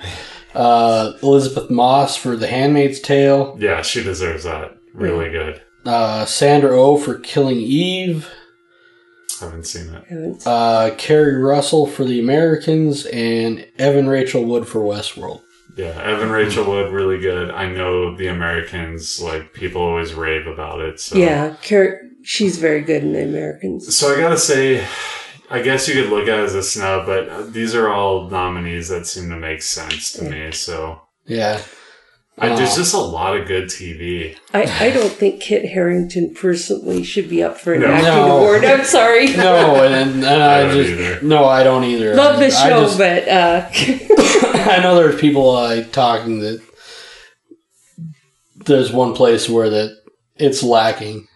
Uh, Elisabeth Moss for The Handmaid's Tale. Yeah, she deserves that. Really good. Uh, Sandra O oh for Killing Eve. Haven't seen it. Uh, Keri Russell for the Americans and Evan Rachel Wood for Westworld. Yeah, Evan Rachel Wood, really good. I know the Americans, like, people always rave about it. So. Yeah, Car- she's very good in the Americans. So I gotta say, I guess you could look at it as a snub, but uh, these are all nominees that seem to make sense to me. So Yeah. I, there's just a lot of good TV. I, I don't think Kit Harington personally should be up for an No. acting No. award. I'm sorry. No, and, and I I, don't just either. no, I don't either. Love the show, just- but uh, I know there's people like talking that there's one place where that it's lacking.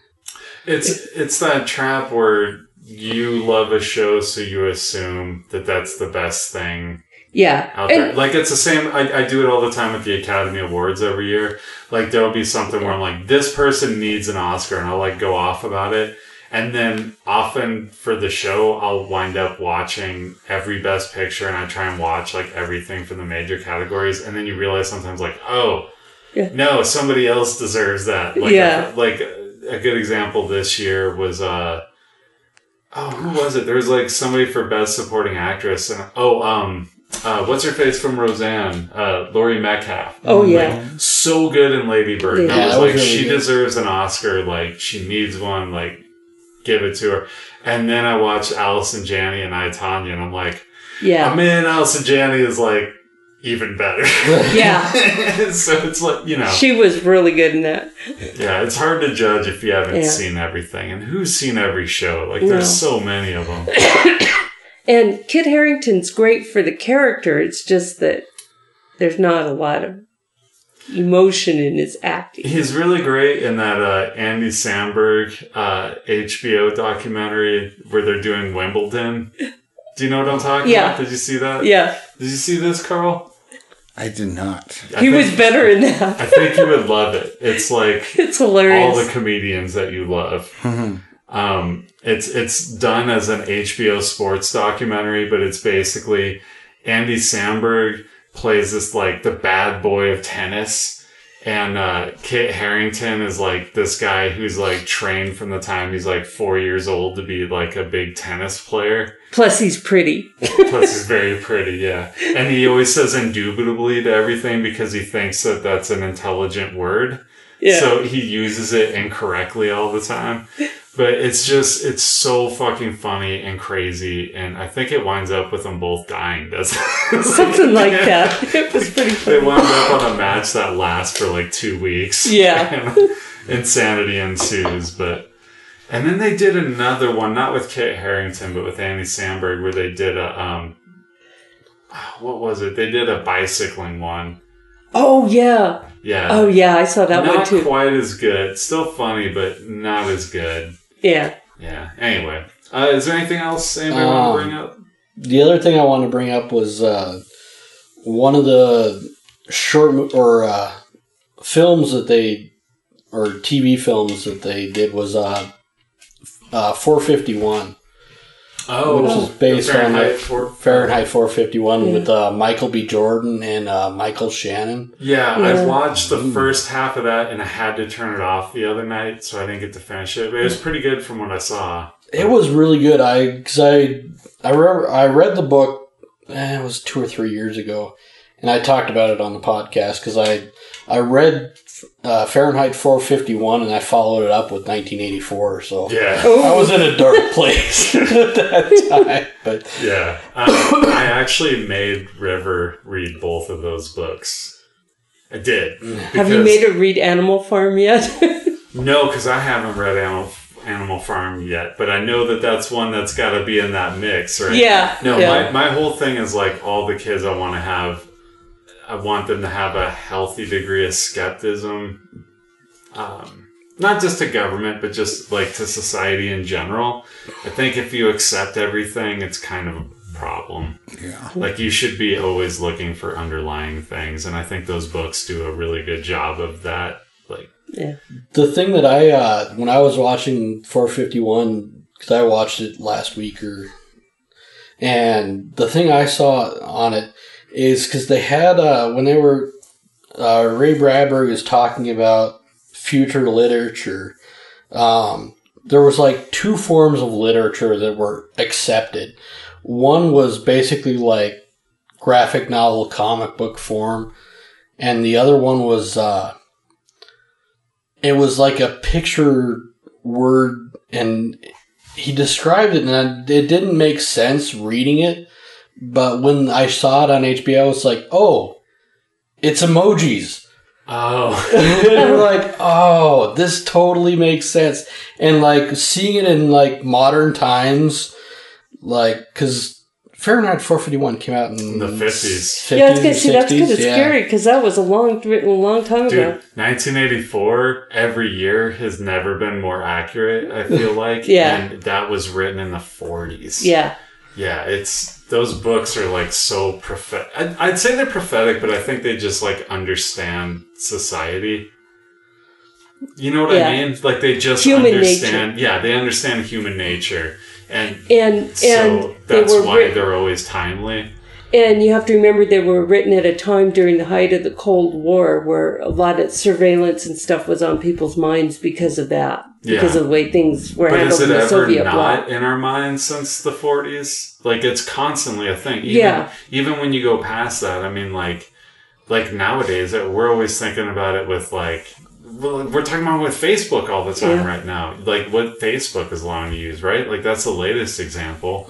It's it's that trap where you love a show, so you assume that that's the best thing yeah, out there. and Like it's the same. I, I do it all the time with the Academy Awards every year. Like there'll be something where I'm like, this person needs an Oscar, and I'll like go off about it. And then often for the show, I'll wind up watching every Best Picture, and I try and watch like everything from the major categories. And then you realize sometimes, like, oh, Yeah. no, somebody else deserves that. Like, Yeah. like a good example this year was uh, oh, who was it? There was like somebody for Best Supporting Actress, and oh, um, uh, what's her face from Roseanne? Uh, Laurie Metcalf. oh yeah, So good in Lady Bird. Yeah. I was that was like, really she good. deserves an Oscar. Like, she needs one. Like, give it to her. And then I watched Allison Janney and I Tonya, and I'm like, yeah, oh, I mean, Allison Janney is like even better. yeah. so it's like you know, She was really good in that. yeah, it's hard to judge if you haven't Yeah. seen everything. And who's seen every show? Like, No. there's so many of them. And Kit Harington's great for the character. It's just that there's not a lot of emotion in his acting. He's really great in that uh, Andy Samberg uh, HBO documentary where they're doing Wimbledon. Do you know what I'm talking Yeah. about? Did you see that? Yeah, Did you see this, Carl? I did not. I he think- was better in that. I think you would love it. It's like It's hilarious. all the comedians that you love. Um, it's it's done as an HBO sports documentary, but it's basically Andy Samberg plays this like the bad boy of tennis, and uh, Kit Harington is like this guy who's like trained from the time he's like four years old to be like a big tennis player. Plus, he's pretty. Plus, he's very pretty, yeah. And he always says indubitably to everything because he thinks that that's an intelligent word. Yeah. So he uses it incorrectly all the time. But it's just, it's so fucking funny and crazy. And I think it winds up with them both dying, doesn't it? Something like that. It was pretty funny They wind up on a match that lasts for like two weeks. Yeah. Insanity ensues. But, and then they did another one, not with Kit Harington, but with Andy Samberg, where they did a, um, what was it? They did a bicycling one. Oh yeah. Yeah. Oh yeah. I saw that one not too. quite as good. Still funny, but not as good. Yeah. Yeah. Anyway, uh, is there anything else anybody want Um, to bring up? The other thing I want to bring up was uh, one of the short or uh, films that they or TV films that they did was uh, uh, 451 Oh, which is based on the for Fahrenheit 451 Yeah. with uh, Michael B. Jordan and uh, Michael Shannon. Yeah, Yeah. I watched the first half of that, and I had to turn it off the other night, so I didn't get to finish it. But it was pretty good from what I saw. It was really good. I because I I remember I read the book. Eh, it was two or three years ago, and I talked about it on the podcast because I I read uh, Fahrenheit 451 and I followed it up with 1984. So Yeah, I was in a dark place at that time. But yeah. Um, I actually made River read both of those books. I did. Have you made her read Animal Farm yet? No, because I haven't read Animal Animal Farm yet, but I know that that's one that's got to be in that mix, right? Yeah, No, yeah. my my whole thing is like all the kids I want to have. I want them to have a healthy degree of skepticism, um, not just to government, but just like to society in general. I think if you accept everything, it's kind of a problem. Yeah. Like you should be always looking for underlying things, and I think those books do a really good job of that. Like. yeah. the thing that I uh, when I was watching 451 because I watched it last week or and the thing I saw on it is because they had uh, when they were uh, Ray Bradbury was talking about future literature. Um, there was like two forms of literature that were accepted. One was basically like graphic novel comic book form and the other one was uh it was like a picture word and he described it and it didn't make sense reading it but when i saw it on hbo it's like oh it's emojis Oh, and you're like oh this totally makes sense and like seeing it in like modern times like because fahrenheit 451 came out in The 50s. yeah, I was gonna say that's good. of 60s, yeah. scary because that was a long, written a long time dude, ago. 1984. Every year has never been more accurate. I feel like. Yeah. and that was written in the 40s. Yeah, Yeah, it's those books are like so prophetic. I'd, I'd say they're prophetic, but I think they just like understand society. You know what Yeah. I mean? Like they just Human understand. Yeah, they understand human nature, and and so and they that's why they're always timely. And you have to remember they were written at a time during the height of the Cold War, where a lot of surveillance and stuff was on people's minds because of that, because of the way things were But is handled it in the ever Soviet not bloc. in our minds since the 40s? Like it's constantly a thing. Even, Yeah. Even when you go past that, I mean, like, like nowadays, uh, we're always thinking about it with like, well, we're talking about with Facebook all the time Yeah. right now. Like what Facebook is allowing to use, right? Like that's the latest example.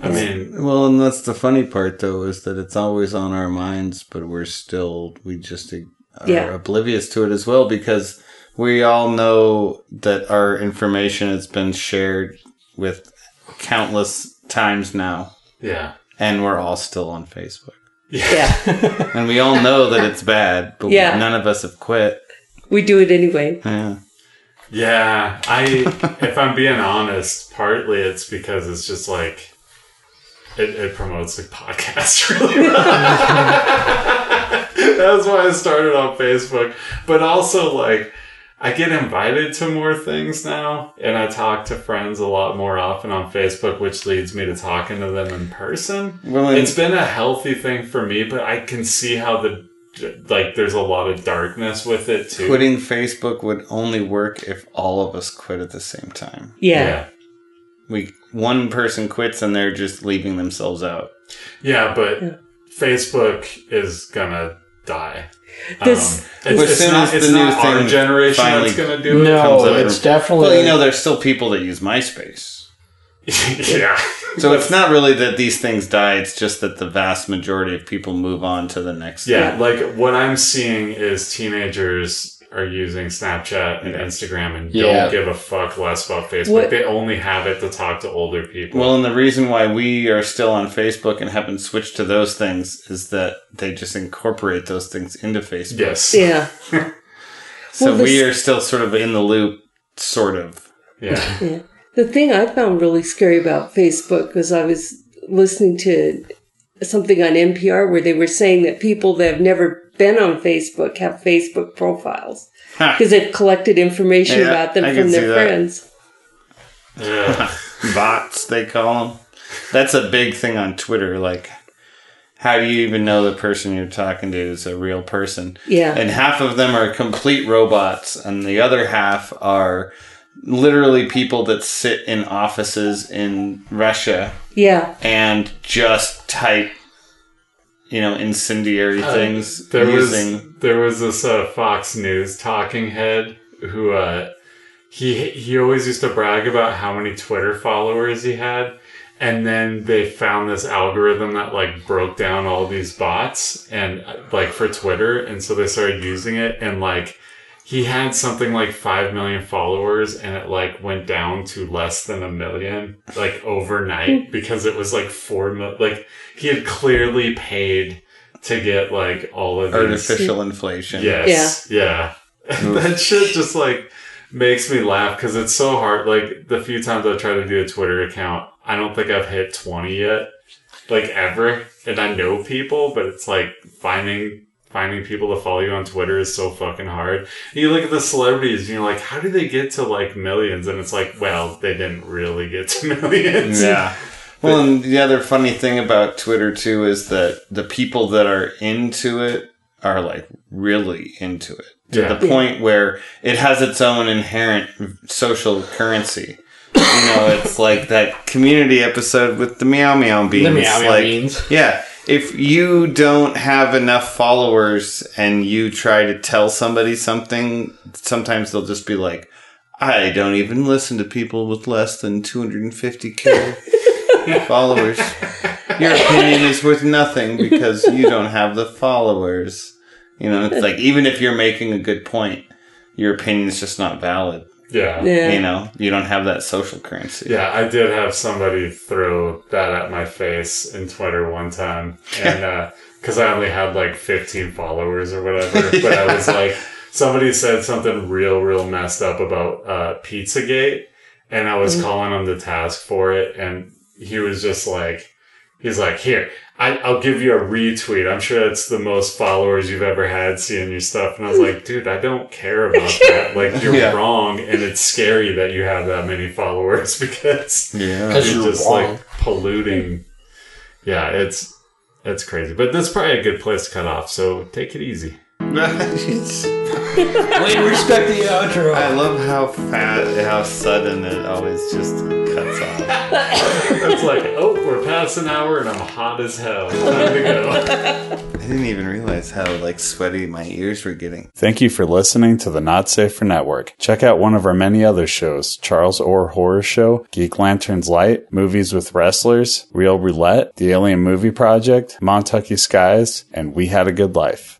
I mean, Well, and that's the funny part, though, is that it's always on our minds, but we're still, we just are Yeah. oblivious to it as well because we all know that our information has been shared with countless times now, yeah. and we're all still on Facebook. Yeah, And we all know that it's bad, but Yeah. none of us have quit. we do it anyway. Yeah. Yeah, I if I'm being honest, partly it's because it's just like it, it promotes the podcast really well. That's why I started on Facebook. But also like I get invited to more things now and I talk to friends a lot more often on Facebook, which leads me to talking to them in person. Well, It's been a healthy thing for me, but I can see how the like there's a lot of darkness with it too. Quitting Facebook would only work if all of us quit at the same time. Yeah, We one person quits and they're just leaving themselves out. Yeah, but Yeah. Facebook is gonna die. This- um, it's, it's not, it's the new not our generation that's gonna do it. No, comes up it's from- definitely. Well, you know, there's still people that use MySpace. yeah, So it's not really that these things die, it's just that the vast majority of people move on to the next yeah. Yeah. Like what I'm seeing is teenagers are using Snapchat and Instagram and Yeah. don't give a fuck less about Facebook. What- They only have it to talk to older people. Well, and the reason why we are still on Facebook and haven't switched to those things is that they just incorporate those things into Facebook. yes, yeah. So Well, this- we are still sort of in the loop, sort of. yeah, The thing I found really scary about Facebook was I was listening to something on NPR where they were saying that people that have never been on Facebook have Facebook profiles Ha. because they've collected information Yeah, about them I from their friends. yeah. Bots, they call them. That's a big thing on Twitter. Like, how do you even know the person you're talking to is a real person? Yeah. And half of them are complete robots, and the other half are literally people that sit in offices in Russia Yeah. and just type, you know, incendiary things There using. was there was this uh, Fox News talking head who uh, he he always used to brag about how many Twitter followers he had, and then they found this algorithm that like broke down all these bots and uh, like for Twitter, and so they started using it, and like he had something like five million followers, and it like went down to less than a million like overnight because it was like four mil. Like he had clearly paid to get like all of these Artificial inflation. Yes. Yeah. yeah. that shit just like makes me laugh because it's so hard. Like the few times I've tried to do a Twitter account, I don't think I've hit 20 yet. Like ever. And I know people, but it's like finding finding people to follow you on Twitter is so fucking hard. And you look at the celebrities and you're like, how do they get to like millions? And it's like, well, they didn't really get to millions. Yeah. Well, and the other funny thing about Twitter too is that the people that are into it are like really into it to Yeah. the point where it has its own inherent social currency. You know, it's like that community episode with the meow meow beans. The meow meow like, beans. Yeah. If you don't have enough followers and you try to tell somebody something, sometimes they'll just be like, I don't even listen to people with less than 250k followers. Your opinion is worth nothing because you don't have the followers. You know, it's like even if you're making a good point, your opinion is just not valid. Yeah. Yeah. You know, you don't have that social currency. Yeah, I did have somebody throw that at my face in Twitter one time, and because I only had like 15 followers or whatever, but I was like, somebody said something real, real messed up about uh, Pizzagate, and I was calling him to task for it, and he was just like, he's like, here. I, I'll give you a retweet. I'm sure it's the most followers you've ever had seeing your stuff. And I was like, dude, I don't care about that. Like, you're Yeah. wrong. And it's scary that you have that many followers because Yeah. Because you're you're just wrong. like polluting. Yeah, it's it's crazy, but that's probably a good place to cut off. So take it easy. It's- Wait, respect the outro. I love how fat, how sudden it always just cuts off. It's like, oh, we're past an hour and I'm hot as hell. Time to go. I didn't even realize how like sweaty my ears were getting. Thank you for listening to the Not Safer Network. Check out one of our many other shows Charles Orr Horror Show, Geek Lanterns Light, Movies with Wrestlers, Real Roulette, The Alien Movie Project, Montucky Skies, and We Had a Good Life.